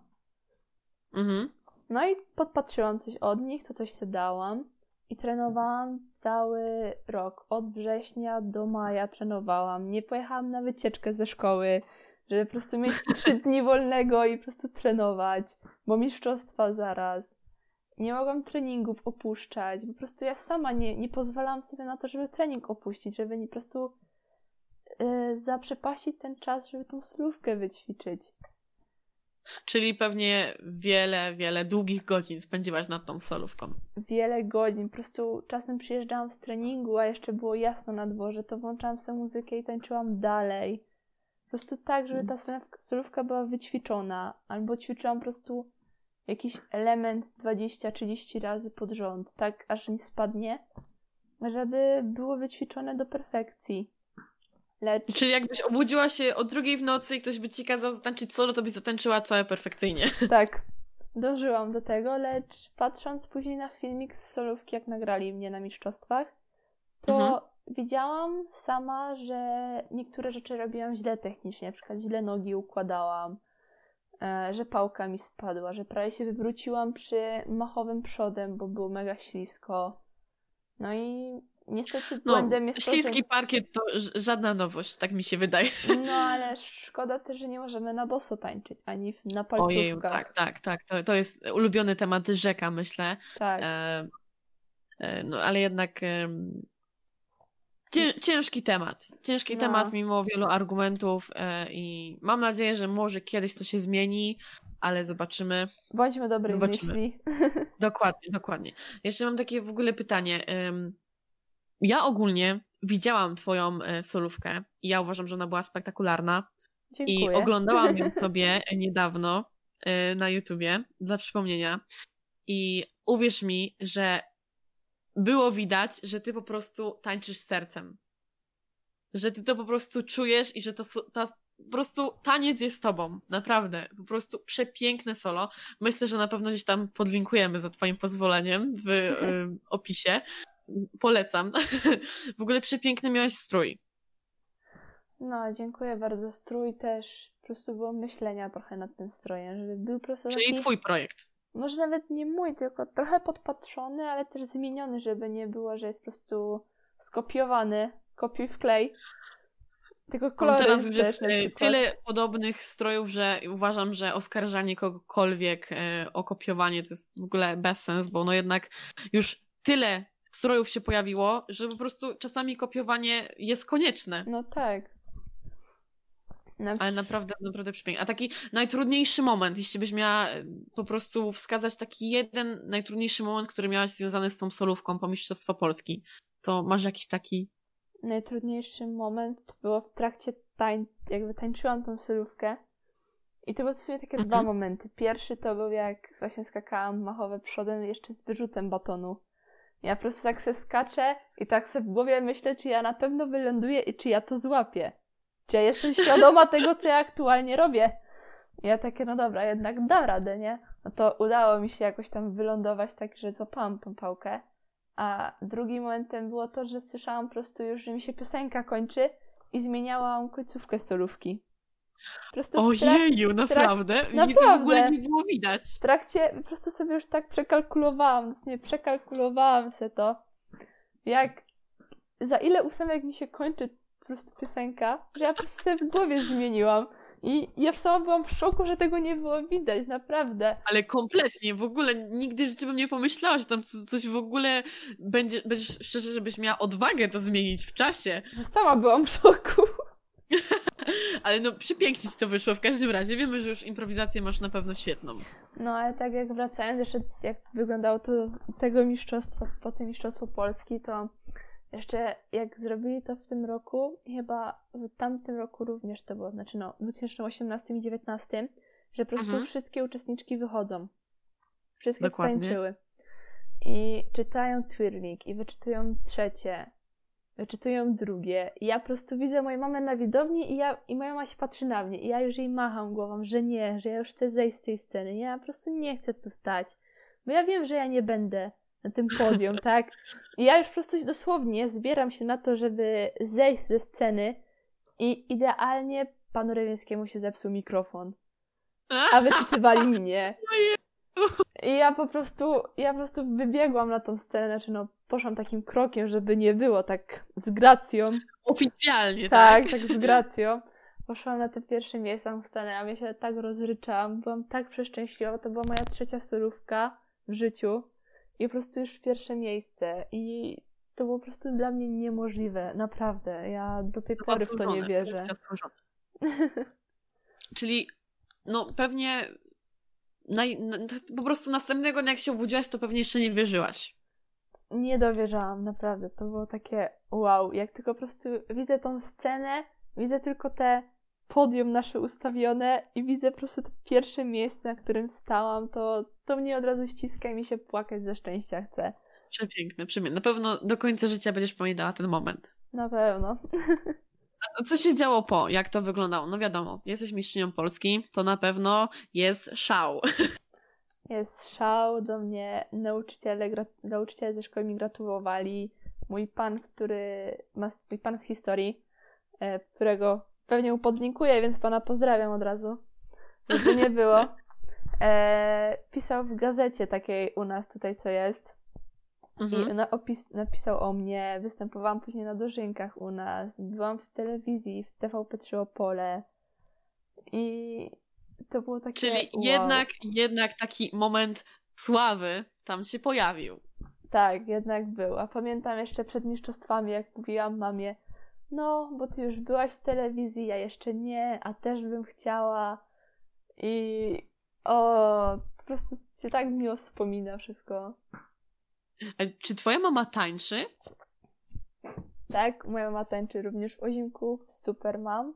Mhm. No i podpatrzyłam coś od nich, to coś se dałam i trenowałam cały rok. Od września do maja trenowałam. Nie pojechałam na wycieczkę ze szkoły, żeby po prostu mieć trzy dni wolnego i po prostu trenować, bo mistrzostwa zaraz. Nie mogłam treningów opuszczać. Po prostu ja sama nie, nie pozwalałam sobie na to, żeby trening opuścić, żeby nie po prostu yy, zaprzepaścić ten czas, żeby tą slówkę wyćwiczyć. Czyli pewnie wiele, wiele długich godzin spędziłaś nad tą solówką. Wiele godzin. Po prostu czasem przyjeżdżałam z treningu, a jeszcze było jasno na dworze, to włączałam sobie muzykę i tańczyłam dalej. Po prostu tak, żeby ta solówka była wyćwiczona. Albo ćwiczyłam po prostu jakiś element 20-30 razy pod rząd, tak aż nie spadnie, żeby było wyćwiczone do perfekcji. Lecz... Czyli jakbyś obudziła się o drugiej w nocy i ktoś by ci kazał zatańczyć solo, to byś zatańczyła całe perfekcyjnie. Tak, dożyłam do tego, lecz patrząc później na filmik z solówki, jak nagrali mnie na mistrzostwach, to mhm. widziałam sama, że niektóre rzeczy robiłam źle technicznie, na przykład źle nogi układałam, e, że pałka mi spadła, że prawie się wywróciłam przy machowym przodem, bo było mega ślisko. No i Niestety no, błędem no, jest śliski to, parkiet to żadna nowość, tak mi się wydaje. No ale szkoda też, że nie możemy na boso tańczyć, ani na palcówkach. Ojej, tak, tak, tak. To, to jest ulubiony temat rzeka, myślę. Tak. E, e, no ale jednak e, ciężki temat. Ciężki no. temat mimo wielu argumentów e, i mam nadzieję, że może kiedyś to się zmieni, ale zobaczymy. Bądźmy dobrej zobaczymy. myśli. Dokładnie, dokładnie. Jeszcze mam takie w ogóle pytanie ja ogólnie widziałam twoją e, solówkę i ja uważam, że ona była spektakularna. Dziękuję. I oglądałam ją sobie niedawno e, na YouTubie, dla przypomnienia. I uwierz mi, że było widać, że ty po prostu tańczysz sercem. Że ty to po prostu czujesz i że to, to po prostu taniec jest tobą. Naprawdę. Po prostu przepiękne solo. Myślę, że na pewno gdzieś tam podlinkujemy za twoim pozwoleniem w y, opisie polecam. w ogóle przepiękny miałeś strój. No, dziękuję bardzo. Strój też, po prostu było myślenia trochę nad tym strojem, żeby był po prostu Czyli taki, twój projekt. Może nawet nie mój, tylko trochę podpatrzony, ale też zmieniony, żeby nie było, że jest po prostu skopiowany, kopiuj w klej. Tylko kolory teraz już jest tyle podobnych strojów, że uważam, że oskarżanie kogokolwiek e, o kopiowanie to jest w ogóle bez sens, bo no jednak już tyle strojów się pojawiło, że po prostu czasami kopiowanie jest konieczne. No tak. Ale naprawdę, naprawdę przepięknie. A taki najtrudniejszy moment, jeśli byś miała e, po prostu wskazać taki jeden najtrudniejszy moment, który miałaś związany z tą solówką po Mistrzostwo Polski, to masz jakiś taki najtrudniejszy moment było w trakcie tań, jakby tańczyłam tą solówkę. I to były w sumie takie mhm. dwa momenty. Pierwszy to był jak właśnie skakałam machowe przodem jeszcze z wyrzutem batonu. Ja po prostu tak se skaczę i tak sobie w głowie myślę, czy ja na pewno wyląduję i czy ja to złapię. Czy ja jestem świadoma tego, co ja aktualnie robię. I ja takie, no dobra, jednak dam radę, nie? No to udało mi się jakoś tam wylądować tak, że złapałam tą pałkę. A drugim momentem było to, że słyszałam po prostu już, że mi się piosenka kończy i zmieniałam końcówkę solówki. Po prostu Ojeju, naprawdę? naprawdę? Nic w ogóle nie było widać. W trakcie po prostu sobie już tak przekalkulowałam, nie przekalkulowałam se to, jak za ile ósemek mi się kończy po prostu piosenka, że ja po prostu sobie w głowie zmieniłam. I ja sama byłam w szoku, że tego nie było widać, naprawdę. Ale kompletnie, w ogóle nigdy w życiu bym nie pomyślała, że tam coś w ogóle będzie, będziesz szczerze, żebyś miała odwagę to zmienić w czasie. Ja sama byłam w szoku. ale no przepięknie ci to wyszło w każdym razie. Wiemy, że już improwizację masz na pewno świetną. No ale tak jak wracając jeszcze, jak wyglądało to tego mistrzostwa, po tym mistrzostwo Polski, to jeszcze jak zrobili to w tym roku, chyba w tamtym roku również to było, znaczy no, w 2018 i 2019, że po prostu mhm. wszystkie uczestniczki wychodzą. Wszystkie tańczyły. I czytają Twirling i wyczytują trzecie, wyczytują drugie. I ja po prostu widzę moją mamę na widowni i, ja, i moja mama się patrzy na mnie i ja już jej macham głową, że nie, że ja już chcę zejść z tej sceny. Ja po prostu nie chcę tu stać. Bo ja wiem, że ja nie będę na tym podium, tak? I ja już po prostu dosłownie zbieram się na to, żeby zejść ze sceny i idealnie panu Rewińskiemu się zepsuł mikrofon. A wyczytywali mnie. I ja po prostu, ja po prostu wybiegłam na tą scenę, znaczy no, poszłam takim krokiem, żeby nie było tak z gracją. Oficjalnie, tak? Tak, tak z gracją. Poszłam na te pierwsze miejsca na scenę, a mnie się tak rozryczałam, byłam tak przeszczęśliwa, to była moja trzecia solówka w życiu i po prostu już pierwsze miejsce. I to było po prostu dla mnie niemożliwe, naprawdę. Ja do tej pory w to nie wierzę. Czyli no pewnie naj, po prostu następnego dnia jak się obudziłaś, to pewnie jeszcze nie wierzyłaś. Nie dowierzałam, naprawdę. To było takie wow. Jak tylko po prostu widzę tą scenę, widzę tylko te podium nasze ustawione i widzę po prostu to pierwsze miejsce, na którym stałam, to, to mnie od razu ściska i mi się płakać ze szczęścia chce. Przepiękne, przepiękne. Na pewno do końca życia będziesz pamiętała ten moment. Na pewno. Co się działo po? Jak to wyglądało? No wiadomo, jesteś mistrzynią Polski, to na pewno jest szał. Jest szał, do mnie nauczyciele, nauczyciele ze szkoły mi gratulowali. Mój pan, który ma, mój pan z historii, e, którego pewnie mu podlinkuję, więc pana pozdrawiam od razu. Żeby nie było. E, pisał w gazecie takiej u nas tutaj, co jest. Mhm. I opis, napisał o mnie. Występowałam później na dożynkach u nas. Byłam w telewizji, w TVP 3 Opole. I to było takie. Czyli wow. jednak, jednak taki moment sławy tam się pojawił. Tak, jednak był. A pamiętam jeszcze przed mistrzostwami, jak mówiłam mamie, no, bo ty już byłaś w telewizji, ja jeszcze nie, a też bym chciała. I o, po prostu się tak miło wspomina wszystko. A czy twoja mama tańczy? Tak, moja mama tańczy również w Ozimku, super mam.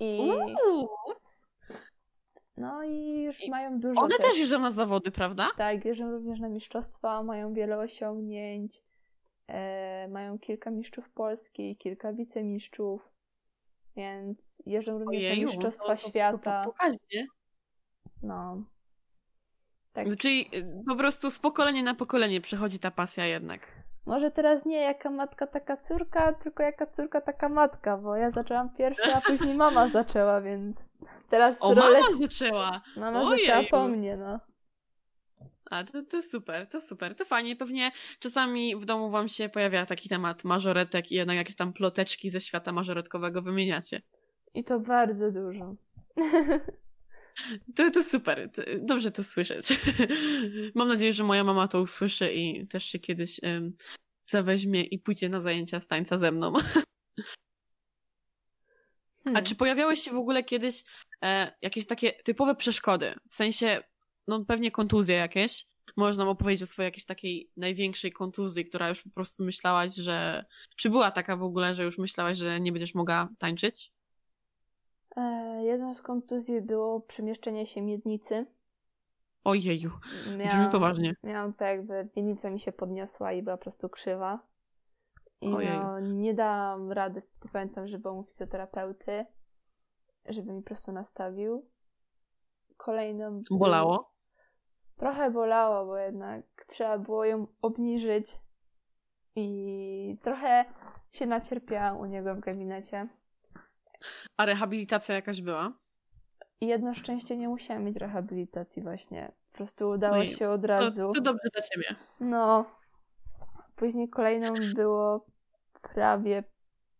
I... Uuu. No i już I mają dużo... One też jeżdżą na zawody, prawda? Tak, jeżdżą również na mistrzostwa, mają wiele osiągnięć. E, mają kilka mistrzów Polski, kilka wicemistrzów, więc jeżdżą również Ojeju, na Mistrzostwa to, to, Świata. To, pokaźnie. No. Tak. Czyli y, po prostu z pokolenia na pokolenie przechodzi ta pasja jednak. Może teraz nie jaka matka, taka córka, tylko jaka córka, taka matka, bo ja zaczęłam pierwsza, a później mama zaczęła, więc teraz o, mama zaczęła! Mama Ojej. zaczęła po mnie, no. A, to, to super, to super, to fajnie. Pewnie czasami w domu wam się pojawia taki temat mażoretek i jednak jakieś tam ploteczki ze świata mażoretkowego wymieniacie. I to bardzo dużo. To, to super, dobrze to słyszeć. Mam nadzieję, że moja mama to usłyszy i też się kiedyś um, zaweźmie i pójdzie na zajęcia z tańca ze mną. Hmm. A czy pojawiały się w ogóle kiedyś e, jakieś takie typowe przeszkody? W sensie, no pewnie kontuzje jakieś. Możesz nam opowiedzieć o swojej jakiejś takiej największej kontuzji, która już po prostu myślałaś, że... Czy była taka w ogóle, że już myślałaś, że nie będziesz mogła tańczyć? E, jedną z kontuzji było przemieszczenie się miednicy. Ojeju, miałam, brzmi poważnie. Miałam tak jakby miednica mi się podniosła i była po prostu krzywa. I no, nie dałam rady, pamiętam, że był fizjoterapeuty, żeby mi po prostu nastawił. Kolejną... Bolało? Trochę bolało, bo jednak trzeba było ją obniżyć i trochę się nacierpiałam u niego w gabinecie. A rehabilitacja jakaś była? Jedno szczęście nie musiałam mieć rehabilitacji właśnie. Po prostu udało no się od razu. To, to dobrze dla ciebie. No. Później kolejną było prawie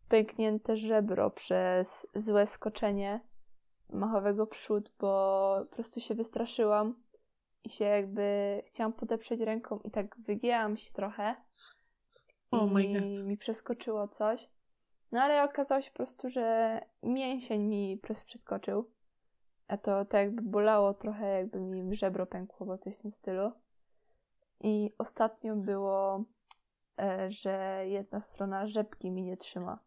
pęknięte żebro przez złe skoczenie machowego przód, bo po prostu się wystraszyłam i się jakby chciałam podeprzeć ręką i tak wygięłam się trochę. Oh I mi przeskoczyło coś. No ale okazało się po prostu, że mięsień mi przeskoczył. A to tak jakby bolało trochę, jakby mi żebro pękło, bo coś w tym stylu. I ostatnio było, e, że jedna strona rzepki mi nie trzyma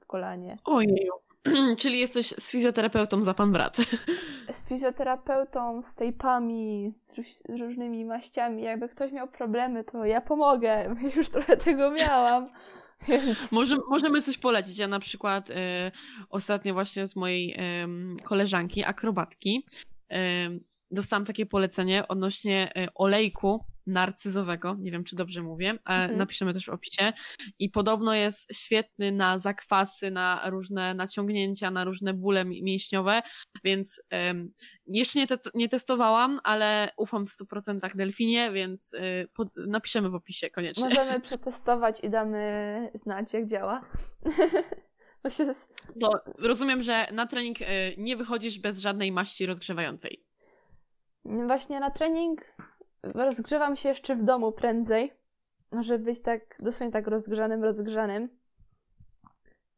w kolanie. Ojej. Czyli jesteś z fizjoterapeutą za pan brat. Z fizjoterapeutą, z tejpami, z, z różnymi maściami. Jakby ktoś miał problemy, to ja pomogę. Już trochę tego miałam. Może, możemy coś polecić. Ja na przykład y, ostatnio właśnie od mojej y, koleżanki, akrobatki, y, dostałam takie polecenie odnośnie y, olejku narcyzowego, nie wiem czy dobrze mówię, ale mhm. napiszemy też w opisie. I podobno jest świetny na zakwasy, na różne naciągnięcia, na różne bóle mięśniowe, więc um, jeszcze nie, te nie testowałam, ale ufam w 100% Delfinie, więc y, pod, napiszemy w opisie koniecznie. Możemy przetestować i damy znać jak działa. To rozumiem, że na trening y, nie wychodzisz bez żadnej maści rozgrzewającej. Właśnie na trening rozgrzewam się jeszcze w domu prędzej, żeby być tak dosłownie tak rozgrzanym, rozgrzanym.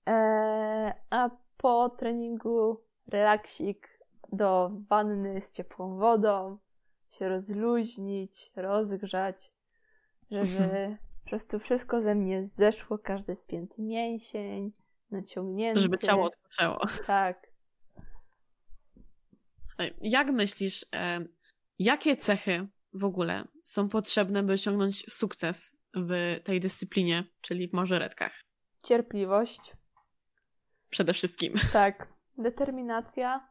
Eee, a po treningu relaksik do wanny z ciepłą wodą, się rozluźnić, rozgrzać, żeby po prostu wszystko ze mnie zeszło, każdy spięty mięsień, naciągnięty. Żeby ciało odpoczęło. Tak. Jak myślisz, jakie cechy w ogóle są potrzebne, by osiągnąć sukces w tej dyscyplinie, czyli w mażoretkach? Cierpliwość. Przede wszystkim. Tak. Determinacja.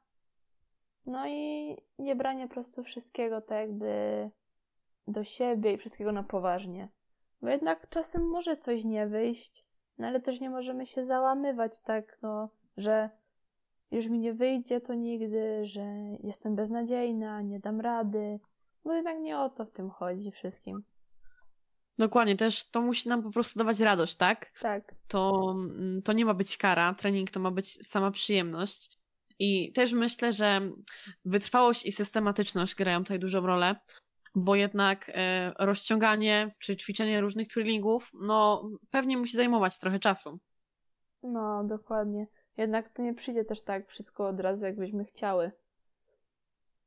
No i nie branie po prostu wszystkiego tak jakby do siebie i wszystkiego na poważnie. Bo jednak czasem może coś nie wyjść, no ale też nie możemy się załamywać tak, no, że już mi nie wyjdzie to nigdy, że jestem beznadziejna, nie dam rady. No jednak nie o to w tym chodzi wszystkim. Dokładnie, też to musi nam po prostu dawać radość, tak? Tak. To, mm, to nie ma być kara, trening to ma być sama przyjemność. I też myślę, że wytrwałość i systematyczność grają tutaj dużą rolę, bo jednak e, rozciąganie czy ćwiczenie różnych twirlingów, no pewnie musi zajmować trochę czasu. No, dokładnie. Jednak to nie przyjdzie też tak wszystko od razu, jakbyśmy chciały.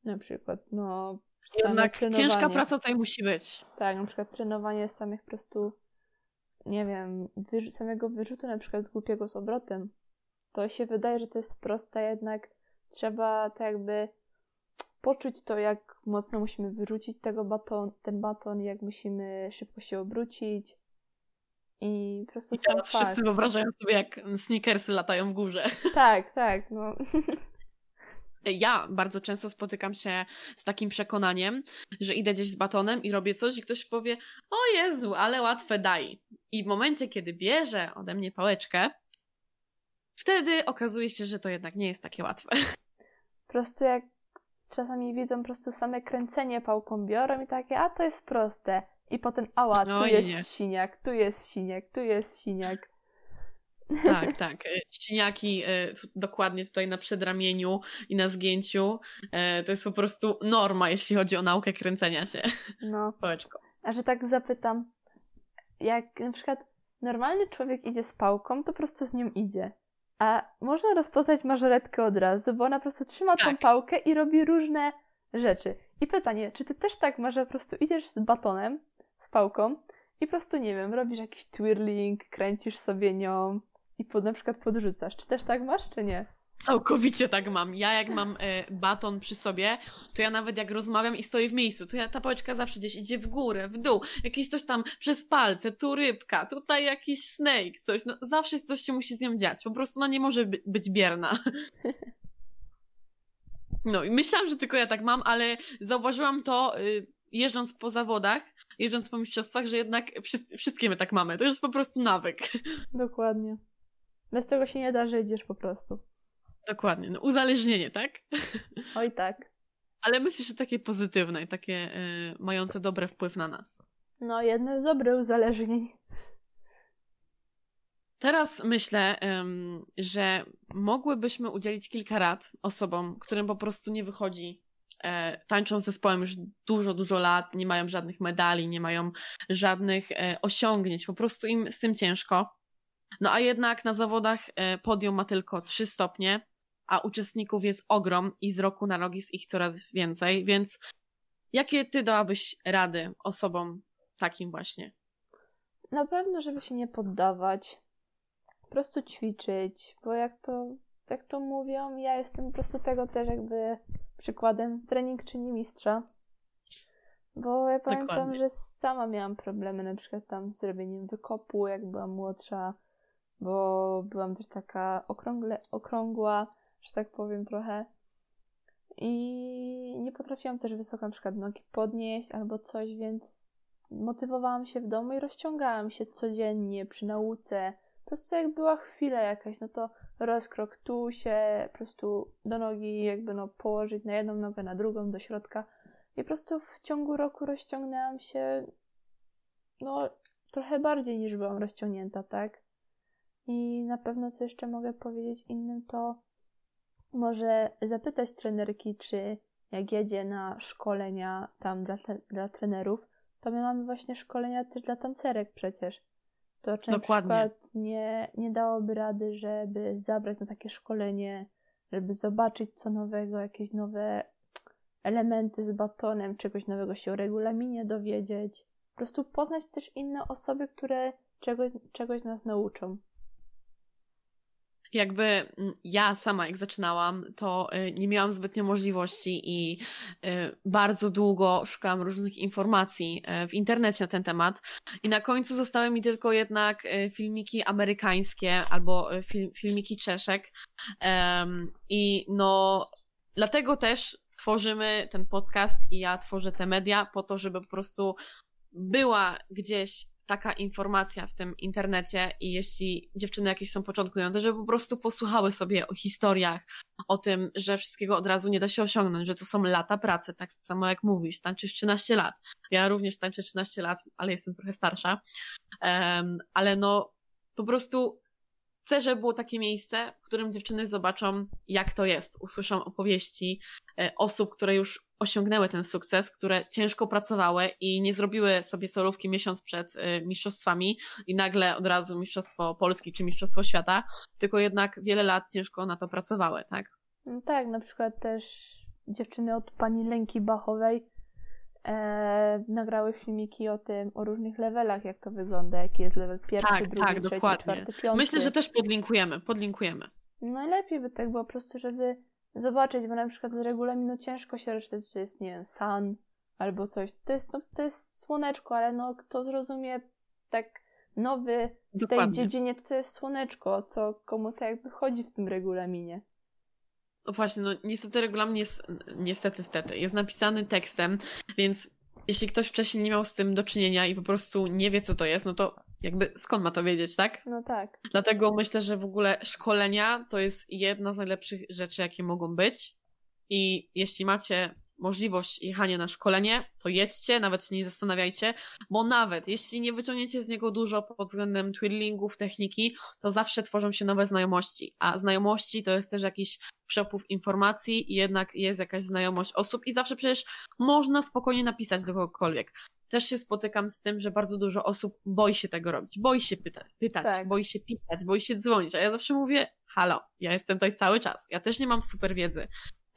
Na przykład, no, jednak ciężka praca tutaj musi być. Tak, na przykład trenowanie samych po prostu, nie wiem, samego wyrzutu na przykład z głupiego z obrotem. To się wydaje, że to jest proste, jednak trzeba tak jakby poczuć to, jak mocno musimy wyrzucić tego baton, ten baton, jak musimy szybko się obrócić. I po prostu I teraz wszyscy wyobrażają sobie, jak sneakersy latają w górze. Tak, tak, no. Ja bardzo często spotykam się z takim przekonaniem, że idę gdzieś z batonem i robię coś i ktoś powie, o Jezu, ale łatwe daj. I w momencie, kiedy bierze ode mnie pałeczkę, wtedy okazuje się, że to jednak nie jest takie łatwe. Po prostu jak czasami widzą po prostu same kręcenie pałką, biorą i takie, a to jest proste. I potem, ała, tu jest nie. siniak, tu jest siniak, tu jest siniak. Tak, tak. E, siniaki e, dokładnie tutaj na przedramieniu i na zgięciu. E, to jest po prostu norma, jeśli chodzi o naukę kręcenia się. No. Pałeczką. A że tak zapytam, jak na przykład normalny człowiek idzie z pałką, to po prostu z nią idzie. A można rozpoznać mażoretkę od razu, bo ona po prostu trzyma tak. tą pałkę i robi różne rzeczy. I pytanie, czy ty też tak masz, że po prostu idziesz z batonem, pałką i po prostu, nie wiem, robisz jakiś twirling, kręcisz sobie nią i pod, na przykład podrzucasz. Czy też tak masz, czy nie? Całkowicie tak mam. Ja jak mam e, baton przy sobie, to ja nawet jak rozmawiam i stoję w miejscu, to ja ta pałeczka zawsze gdzieś idzie w górę, w dół, jakieś coś tam przez palce, tu rybka, tutaj jakiś snake, coś. No, zawsze coś się musi z nią dziać. Po prostu ona nie może by, być bierna. No i myślałam, że tylko ja tak mam, ale zauważyłam to y, jeżdżąc po zawodach, jeżdżąc po mistrzostwach, że jednak wszyscy, wszystkie my tak mamy. To jest po prostu nawyk. Dokładnie. Bez tego się nie da, że idziesz po prostu. Dokładnie, no uzależnienie, tak? Oj tak. Ale myślę, że takie pozytywne i takie y, mające dobry wpływ na nas. No, jedno z dobrych uzależnień. Teraz myślę, że mogłybyśmy udzielić kilka rad osobom, którym po prostu nie wychodzi. E, tańczą z zespołem już dużo, dużo lat, nie mają żadnych medali, nie mają żadnych e, osiągnięć, po prostu im z tym ciężko. No a jednak na zawodach e, podium ma tylko 3 stopnie, a uczestników jest ogrom i z roku na rok jest ich coraz więcej, więc jakie ty dałabyś rady osobom takim właśnie? Na pewno, żeby się nie poddawać, po prostu ćwiczyć, bo jak to, jak to mówią, ja jestem po prostu tego też jakby przykładem. Trening czyni mistrza. Bo ja pamiętam, Dokładnie. że sama miałam problemy na przykład tam z robieniem wykopu, jak byłam młodsza, bo byłam też taka okrągle, okrągła, że tak powiem trochę. I nie potrafiłam też wysoko na przykład nogi podnieść albo coś, więc motywowałam się w domu i rozciągałam się codziennie przy nauce. Po prostu jak była chwila jakaś, no to rozkrok tu się po prostu do nogi jakby no położyć na jedną nogę, na drugą, do środka. I po prostu w ciągu roku rozciągnęłam się no trochę bardziej niż byłam rozciągnięta, tak? I na pewno co jeszcze mogę powiedzieć innym to może zapytać trenerki, czy jak jedzie na szkolenia tam dla, dla trenerów, to my mamy właśnie szkolenia też dla tancerek przecież. To czy Dokładnie. na przykład nie, nie dałoby rady, żeby zabrać na takie szkolenie, żeby zobaczyć co nowego, jakieś nowe elementy z batonem, czegoś nowego się o regulaminie dowiedzieć. Po prostu poznać też inne osoby, które czegoś, czegoś nas nauczą jakby mm, ja sama jak zaczynałam, to y, nie miałam zbytnio możliwości i y, bardzo długo szukałam różnych informacji y, w internecie na ten temat. I na końcu zostały mi tylko jednak filmiki amerykańskie albo filmiki Czeszek. I no dlatego też tworzymy ten podcast i ja tworzę te media po to, żeby po prostu była gdzieś taka informacja w tym internecie i jeśli dziewczyny jakieś są początkujące, żeby po prostu posłuchały sobie o historiach, o tym, że wszystkiego od razu nie da się osiągnąć, że to są lata pracy, tak samo jak mówisz, tańczysz 13 lat. Ja również tańczę 13 lat, ale jestem trochę starsza. Um, ale no, po prostu chcę, żeby było takie miejsce, w którym dziewczyny zobaczą, jak to jest, usłyszą opowieści e, osób, które już osiągnęły ten sukces, które ciężko pracowały i nie zrobiły sobie solówki miesiąc przed e, mistrzostwami i nagle od razu mistrzostwo Polski czy mistrzostwo świata, tylko jednak wiele lat ciężko na to pracowały, tak? No tak, na przykład też dziewczyny od pani Lęki Bachowej e, nagrały filmiki o tym, o różnych levelach, jak to wygląda, jaki jest level pierwszy, tak, drugi, tak, trzeci, dokładnie. czwarty, piąty. Myślę, że też podlinkujemy, podlinkujemy. Najlepiej by tak było po prostu, żeby zobaczyć, bo na przykład z regulaminu ciężko się rozczytać, że jest, nie wiem, sun albo coś. To jest, no, to jest słoneczko, ale no kto zrozumie tak nowy w Dokładnie. tej dziedzinie, to, to jest słoneczko, co komu to jakby chodzi w tym regulaminie. No właśnie, no niestety regulamin jest, niestety, stety, jest napisany tekstem, więc jeśli ktoś wcześniej nie miał z tym do czynienia i po prostu nie wie, co to jest, no to jakby skąd ma to wiedzieć, tak? No tak. Dlatego myślę, że w ogóle szkolenia to jest jedna z najlepszych rzeczy, jakie mogą być. I jeśli macie możliwość jechania na szkolenie, to jedźcie, nawet się nie zastanawiajcie, bo nawet jeśli nie wyciągniecie z niego dużo pod względem twirlingów, techniki, to zawsze tworzą się nowe znajomości, a znajomości to jest też jakiś przepływ informacji i jednak jest jakaś znajomość osób i zawsze przecież można spokojnie napisać do kogokolwiek. Też się spotykam z tym, że bardzo dużo osób boi się tego robić, boi się pytać, pytać tak. boi się pisać, boi się dzwonić, a ja zawsze mówię, halo, ja jestem tutaj cały czas, ja też nie mam super wiedzy,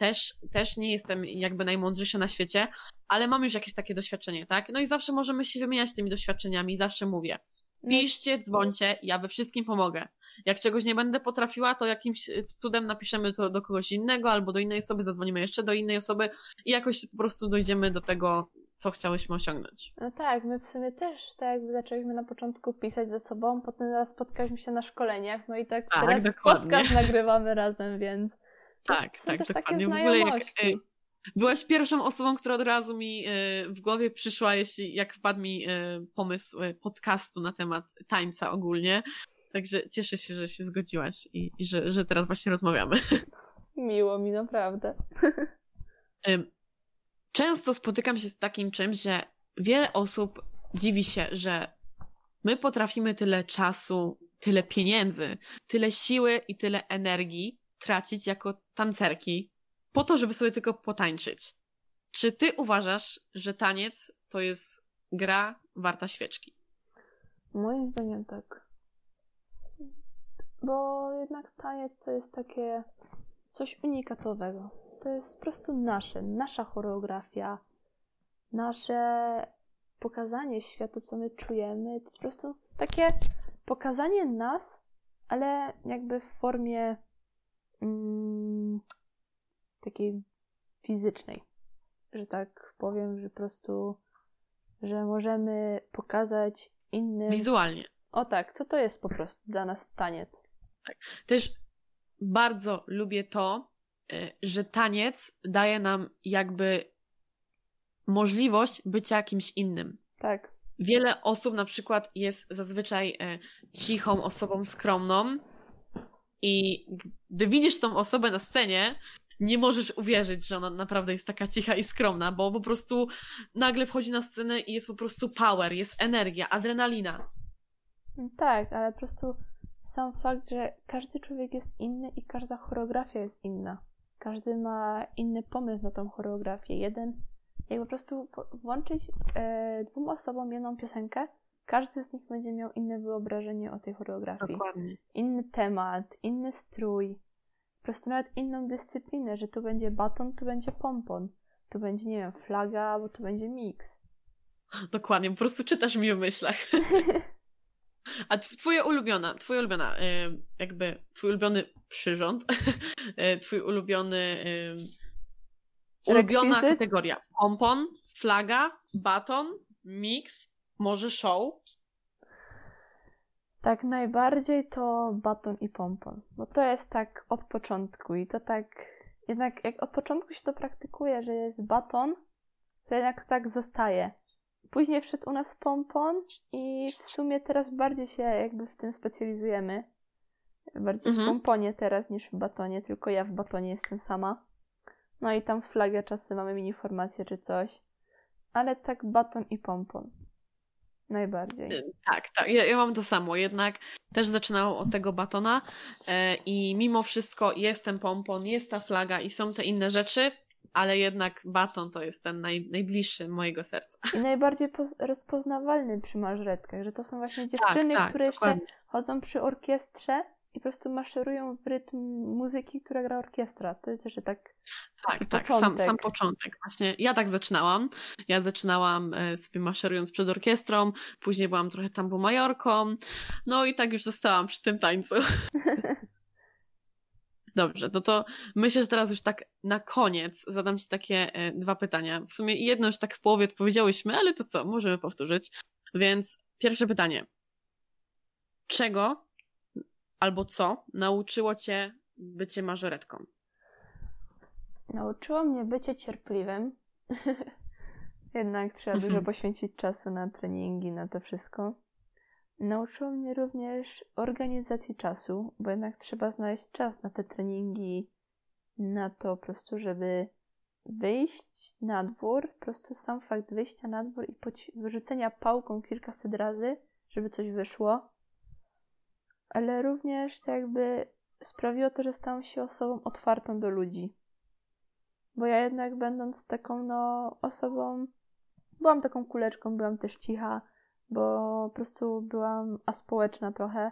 też, też nie jestem jakby najmądrzejsza na świecie, ale mam już jakieś takie doświadczenie, tak? No i zawsze możemy się wymieniać tymi doświadczeniami, zawsze mówię. No. Piszcie, dzwońcie, ja we wszystkim pomogę. Jak czegoś nie będę potrafiła, to jakimś cudem napiszemy to do kogoś innego albo do innej osoby, zadzwonimy jeszcze do innej osoby i jakoś po prostu dojdziemy do tego, co chciałyśmy osiągnąć. No tak, my w sumie też tak jakby zaczęliśmy na początku pisać ze sobą, potem spotkaliśmy się na szkoleniach, no i tak, tak teraz dokładnie. podcast nagrywamy razem, więc tak, tak, dokładnie. W ogóle jak y, byłaś pierwszą osobą, która od razu mi y, w głowie przyszła, jeśli jak wpadł mi y, pomysł podcastu na temat tańca ogólnie. Także cieszę się, że się zgodziłaś i, i że, że teraz właśnie rozmawiamy. Miło mi, naprawdę. Często spotykam się z takim czymś, że wiele osób dziwi się, że my potrafimy tyle czasu, tyle pieniędzy, tyle siły i tyle energii tracić jako tancerki po to, żeby sobie tylko potańczyć. Czy ty uważasz, że taniec to jest gra warta świeczki? Moim zdaniem tak. Bo jednak taniec to jest takie coś unikatowego. To jest po prostu nasze, nasza choreografia, nasze pokazanie światu, co my czujemy. To jest po prostu takie pokazanie nas, ale jakby w formie mm, takiej fizycznej, że tak powiem, że po prostu, że możemy pokazać innym. Wizualnie. O tak, co to jest po prostu dla nas taniec. Tak. Też bardzo lubię to, y, że taniec daje nam jakby możliwość bycia kimś innym. Tak. Wiele osób na przykład jest zazwyczaj y, cichą osobą skromną, i gdy widzisz tą osobę na scenie, nie możesz uwierzyć, że ona naprawdę jest taka cicha i skromna, bo po prostu nagle wchodzi na scenę i jest po prostu power, jest energia, adrenalina. Tak, ale po prostu sam fakt, że każdy człowiek jest inny i każda choreografia jest inna. Każdy ma inny pomysł na tą choreografię. Jeden, jak po prostu włączyć e, dwóm osobom jedną piosenkę, każdy z nich będzie miał inne wyobrażenie o tej choreografii. Dokładnie. Inny temat, inny strój, po prostu nawet inną dyscyplinę, że tu będzie baton, tu będzie pompon, tu będzie, nie wiem, flaga, albo tu będzie miks. Dokładnie, po prostu czytasz mi o myślach. A twoja ulubiona, twoja ulubiona, jakby twój ulubiony przyrząd, y, twój ulubiony, ulubiona kategoria. Pompon, flaga, baton, mix, może show? Tak najbardziej to baton i pompon, bo to jest tak od początku i to tak jednak jak od początku się to praktykuje, że jest baton, to jednak tak zostaje. Później wszedł u nas pompon i w sumie teraz bardziej się jakby w tym specjalizujemy. Bardziej mhm. w pomponie teraz niż w batonie, tylko ja w batonie jestem sama. No i tam flagę czasem mamy mini formację czy coś. Ale tak baton i pompon. Najbardziej. Y, tak, tak. Ja, ja, mam to samo. Jednak też zaczynałam od tego batona e, i mimo wszystko jest ten pompon, jest ta flaga i są te inne rzeczy, ale jednak baton to jest ten naj, najbliższy mojego serca. I najbardziej rozpoznawalny przy mażretkach, że to są właśnie tak, dziewczyny, tak, tak, które dokładnie. jeszcze chodzą przy orkiestrze i po prostu maszerują w rytm muzyki, która gra orkiestra. To jest jeszcze tak. Tak, tak, sam, sam początek. Właśnie ja tak zaczynałam. Ja zaczynałam e, sobie maszerując przed orkiestrą, później byłam trochę tambo majorką, no i tak już zostałam przy tym tańcu. Dobrze, no to myślę, że teraz już tak na koniec zadam Ci takie e, dwa pytania. W sumie jedno już tak w połowie odpowiedziałyśmy, ale to co, możemy powtórzyć. Więc pierwsze pytanie. Czego albo co nauczyło cię bycie mażoretką? Nauczyło mnie bycie cierpliwym. Jednak trzeba dużo mhm. poświęcić czasu na treningi, na to wszystko. Nauczyło mnie również organizacji czasu, bo jednak trzeba znaleźć czas na te treningi, na to po prostu, żeby wyjść na dwór, po prostu sam fakt wyjścia na dwór i wyrzucenia pałką kilkaset razy, żeby coś wyszło, ale również tak jakby sprawiło to, że stałam się osobą otwartą do ludzi. Bo ja jednak będąc taką no osobą, byłam taką kuleczką, byłam też cicha, bo po prostu byłam aspołeczna trochę,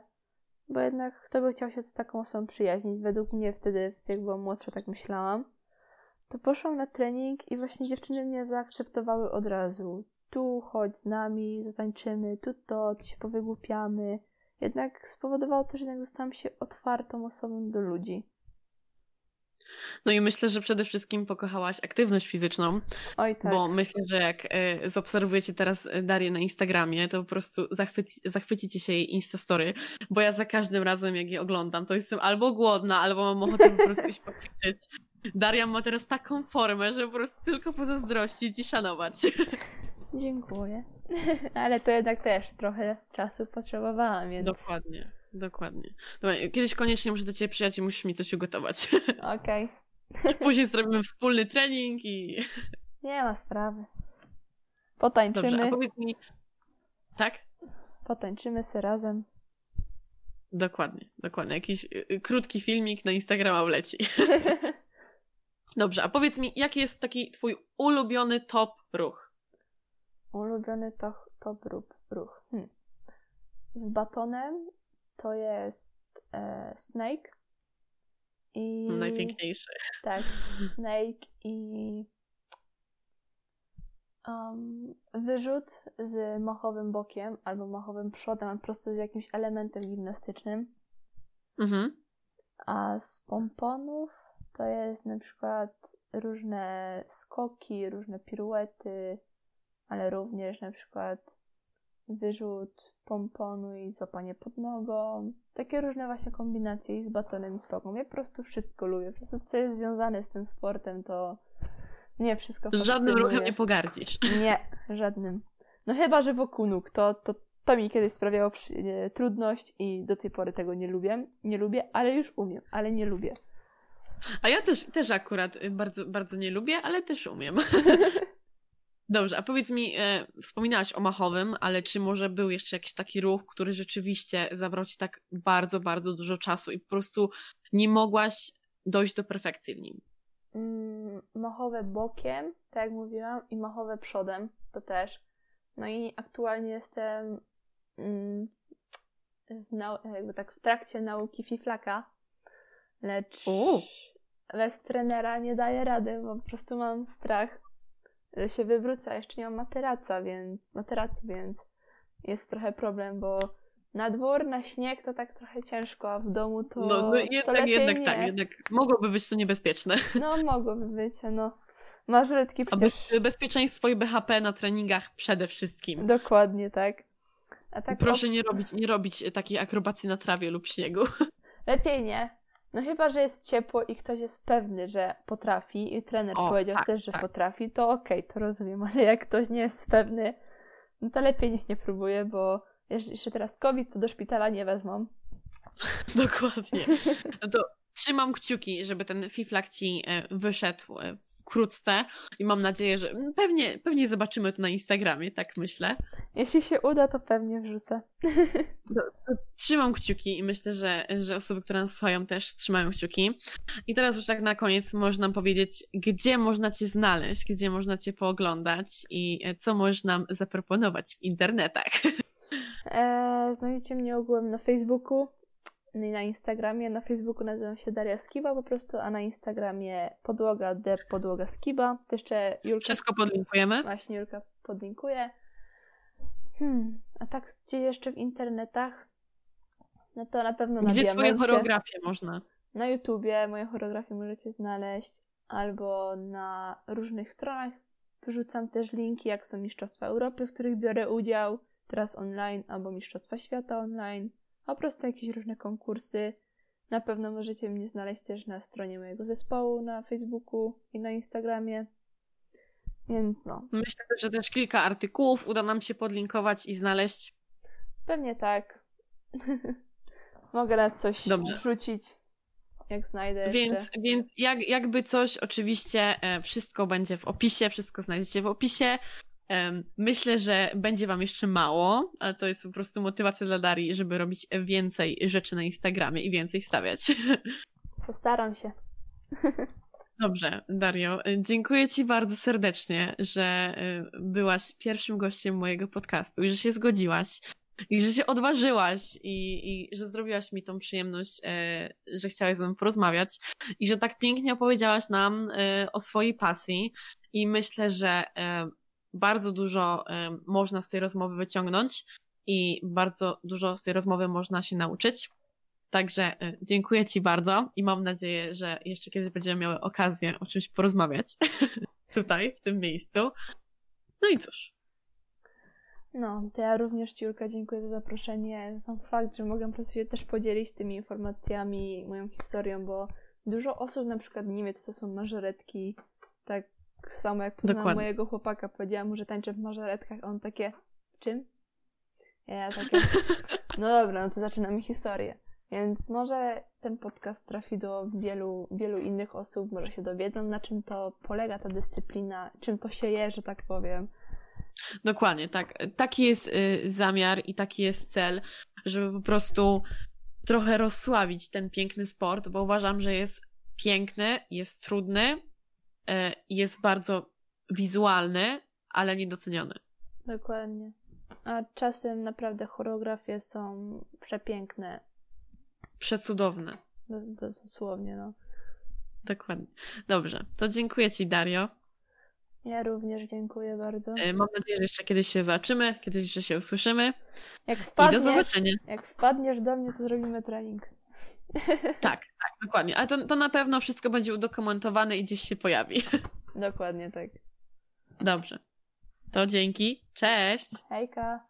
bo jednak kto by chciał się z taką osobą przyjaźnić? Według mnie wtedy, jak byłam młodsza, tak myślałam. To poszłam na trening i właśnie dziewczyny mnie zaakceptowały od razu. Tu chodź z nami, zatańczymy, tu to, tu się powygłupiamy. Jednak spowodowało to, że jednak zostałam się otwartą osobą do ludzi. No i myślę, że przede wszystkim pokochałaś aktywność fizyczną. Oj, tak. Bo myślę, że jak y, zobserwujecie teraz e, Darię na Instagramie, to po prostu zachwyci, zachwycicie się jej Instastory, bo ja za każdym razem, jak je oglądam, to jestem albo głodna, albo mam ochotę po prostu iść poćwiczyć. Daria ma teraz taką formę, że po prostu tylko pozazdrościć i szanować. Dziękuję. Ale to jednak też trochę czasu potrzebowałam, więc... Dokładnie. Dokładnie. Kiedyś koniecznie muszę do ciebie przyjechać i musisz mi coś ugotować. Okej. Okay. Później zrobimy wspólny trening i... Nie ma sprawy. Potańczymy. Dobrze, a powiedz mi... Tak? Potańczymy sobie razem. Dokładnie, dokładnie. Jakiś y, y, krótki filmik na Instagrama wleci. Dobrze, a powiedz mi, jaki jest taki twój ulubiony top ruch? Ulubiony to, top ruch. Hmm. Z batonem to jest e, Snake. I... Najpiękniejszy. Tak, Snake i um, wyrzut z machowym bokiem albo machowym przodem, po prostu z jakimś elementem gimnastycznym. Mhm. A z pomponów to jest na przykład różne skoki, różne piruety, ale również na przykład wyrzut pomponu i złapanie pod nogą. Takie różne właśnie kombinacje i z batonem i z pałką. Ja po prostu wszystko lubię. Po prostu co jest związane z tym sportem, to nie wszystko Żadnym ruchem nie pogardzisz. Nie, żadnym. No chyba, że wokół nóg. To, to, to mi kiedyś sprawiało nie, trudność i do tej pory tego nie lubię. Nie lubię, ale już umiem, ale nie lubię. A ja też, też akurat bardzo, bardzo nie lubię, ale też umiem. Dobrze, a powiedz mi, e, wspominałaś o machowym, ale czy może był jeszcze jakiś taki ruch, który rzeczywiście zabrał ci tak bardzo, bardzo dużo czasu i po prostu nie mogłaś dojść do perfekcji w nim? Mm, machowe bokiem, tak jak mówiłam, i machowe przodem, to też. No i aktualnie jestem mm, w, jakby tak w trakcie nauki fiflaka, lecz U. bez trenera nie daję rady, bo po prostu mam strach się wywrócę, jeszcze nie mam materaca, więc materacu, więc jest trochę problem, bo na dwór, na śnieg to tak trochę ciężko, a w domu to. No, no jednak, jednak tak, nie. tak, jednak mogłoby być to niebezpieczne. No, mogłoby być, no. Mażuretki przecież... A bezpieczeństwo i BHP na treningach przede wszystkim. Dokładnie, tak. tak Proszę nie robić, nie robić takiej akrobacji na trawie lub śniegu. Lepiej nie. No chyba, że jest ciepło i ktoś jest pewny, że potrafi i trener o, powiedział tak, też, że tak. potrafi, to okej, okay, to rozumiem, ale jak ktoś nie jest pewny, no to lepiej niech nie próbuje, bo jeszcze teraz COVID, to do szpitala nie wezmą. Dokładnie. No to trzymam kciuki, żeby ten fiflak ci e, wyszedł e, wkrótce i mam nadzieję, że pewnie, pewnie zobaczymy to na Instagramie, tak myślę. Jeśli się uda, to pewnie wrzucę. To, to trzymam kciuki i myślę, że, że osoby, które nas słuchają też trzymają kciuki. I teraz już tak na koniec można powiedzieć, gdzie można Cię znaleźć, gdzie można Cię pooglądać i e, co możesz nam zaproponować w internetach. Eee, znajdziecie mnie ogółem na Facebooku, na Instagramie, na Facebooku nazywam się Daria Skiba po prostu, a na Instagramie podłoga de podłoga Skiba. To jeszcze Julka... Wszystko podlinkujemy. Właśnie Julka podlinkuje. Hmm, a tak gdzie jeszcze w internetach? No to na pewno na Gdzie twoje choreografie można? Na YouTubie moje choreografie możecie znaleźć, albo na różnych stronach. Wyrzucam też linki, jak są Mistrzostwa Europy, w których biorę udział, teraz online, albo Mistrzostwa Świata online po prostu jakieś różne konkursy. Na pewno możecie mnie znaleźć też na stronie mojego zespołu na Facebooku i na Instagramie. Więc no. Myślę, że też kilka artykułów uda nam się podlinkować i znaleźć. Pewnie tak. Mogę na coś Dobrze. wrzucić. jak znajdę Więc, więc jak, jakby coś, oczywiście e, wszystko będzie w opisie, wszystko znajdziecie w opisie. Myślę, że będzie Wam jeszcze mało, ale to jest po prostu motywacja dla Darii, żeby robić więcej rzeczy na Instagramie i więcej wstawiać. Postaram się. Dobrze, Dario, dziękuję Ci bardzo serdecznie, że y, byłaś pierwszym gościem mojego podcastu i że się zgodziłaś. I że się odważyłaś i, i że zrobiłaś mi tą przyjemność, e, że chciałaś ze mną porozmawiać i że tak pięknie opowiedziałaś nam e, o swojej pasji i myślę, że e, bardzo dużo e, można z tej rozmowy wyciągnąć i bardzo dużo z tej rozmowy można się nauczyć. Także e, dziękuję Ci bardzo i mam nadzieję, że jeszcze kiedyś będziemy miały okazję o czymś porozmawiać tutaj, w tym miejscu. No i cóż. No, to ja również Ci, Julka, dziękuję za zaproszenie. Za sam fakt, że mogę po prostu się też podzielić tymi informacjami, moją historią, bo dużo osób na przykład nie wie, co to są mażoretki. Tak samo jak poznałam Dokładnie. mojego chłopaka, powiedziałam mu, że tańczę w mażoretkach, on takie, czym? Ja takie, no dobra, no to zaczynamy historię. Więc może ten podcast trafi do wielu, wielu innych osób, może się dowiedzą, na czym to polega ta dyscyplina, czym to się je, że tak powiem. Dokładnie, tak. Taki jest y, zamiar i taki jest cel, żeby po prostu trochę rozsławić ten piękny sport, bo uważam, że jest piękny, jest trudny, jest bardzo wizualny, ale niedoceniony. Dokładnie. A czasem naprawdę choreografie są przepiękne. Przecudowne. Dosłownie, no. Dokładnie. Dobrze, to dziękuję Ci, Dario. Ja również dziękuję bardzo. E, mam nadzieję, że jeszcze kiedyś się zobaczymy, kiedyś jeszcze się usłyszymy. Jak wpadniesz, I do zobaczenia. Jak wpadniesz do mnie, to zrobimy trening. Tak, tak, dokładnie. Ale to, to na pewno wszystko będzie udokumentowane i gdzieś się pojawi. Dokładnie tak. Dobrze. To dzięki. Cześć. Hejka.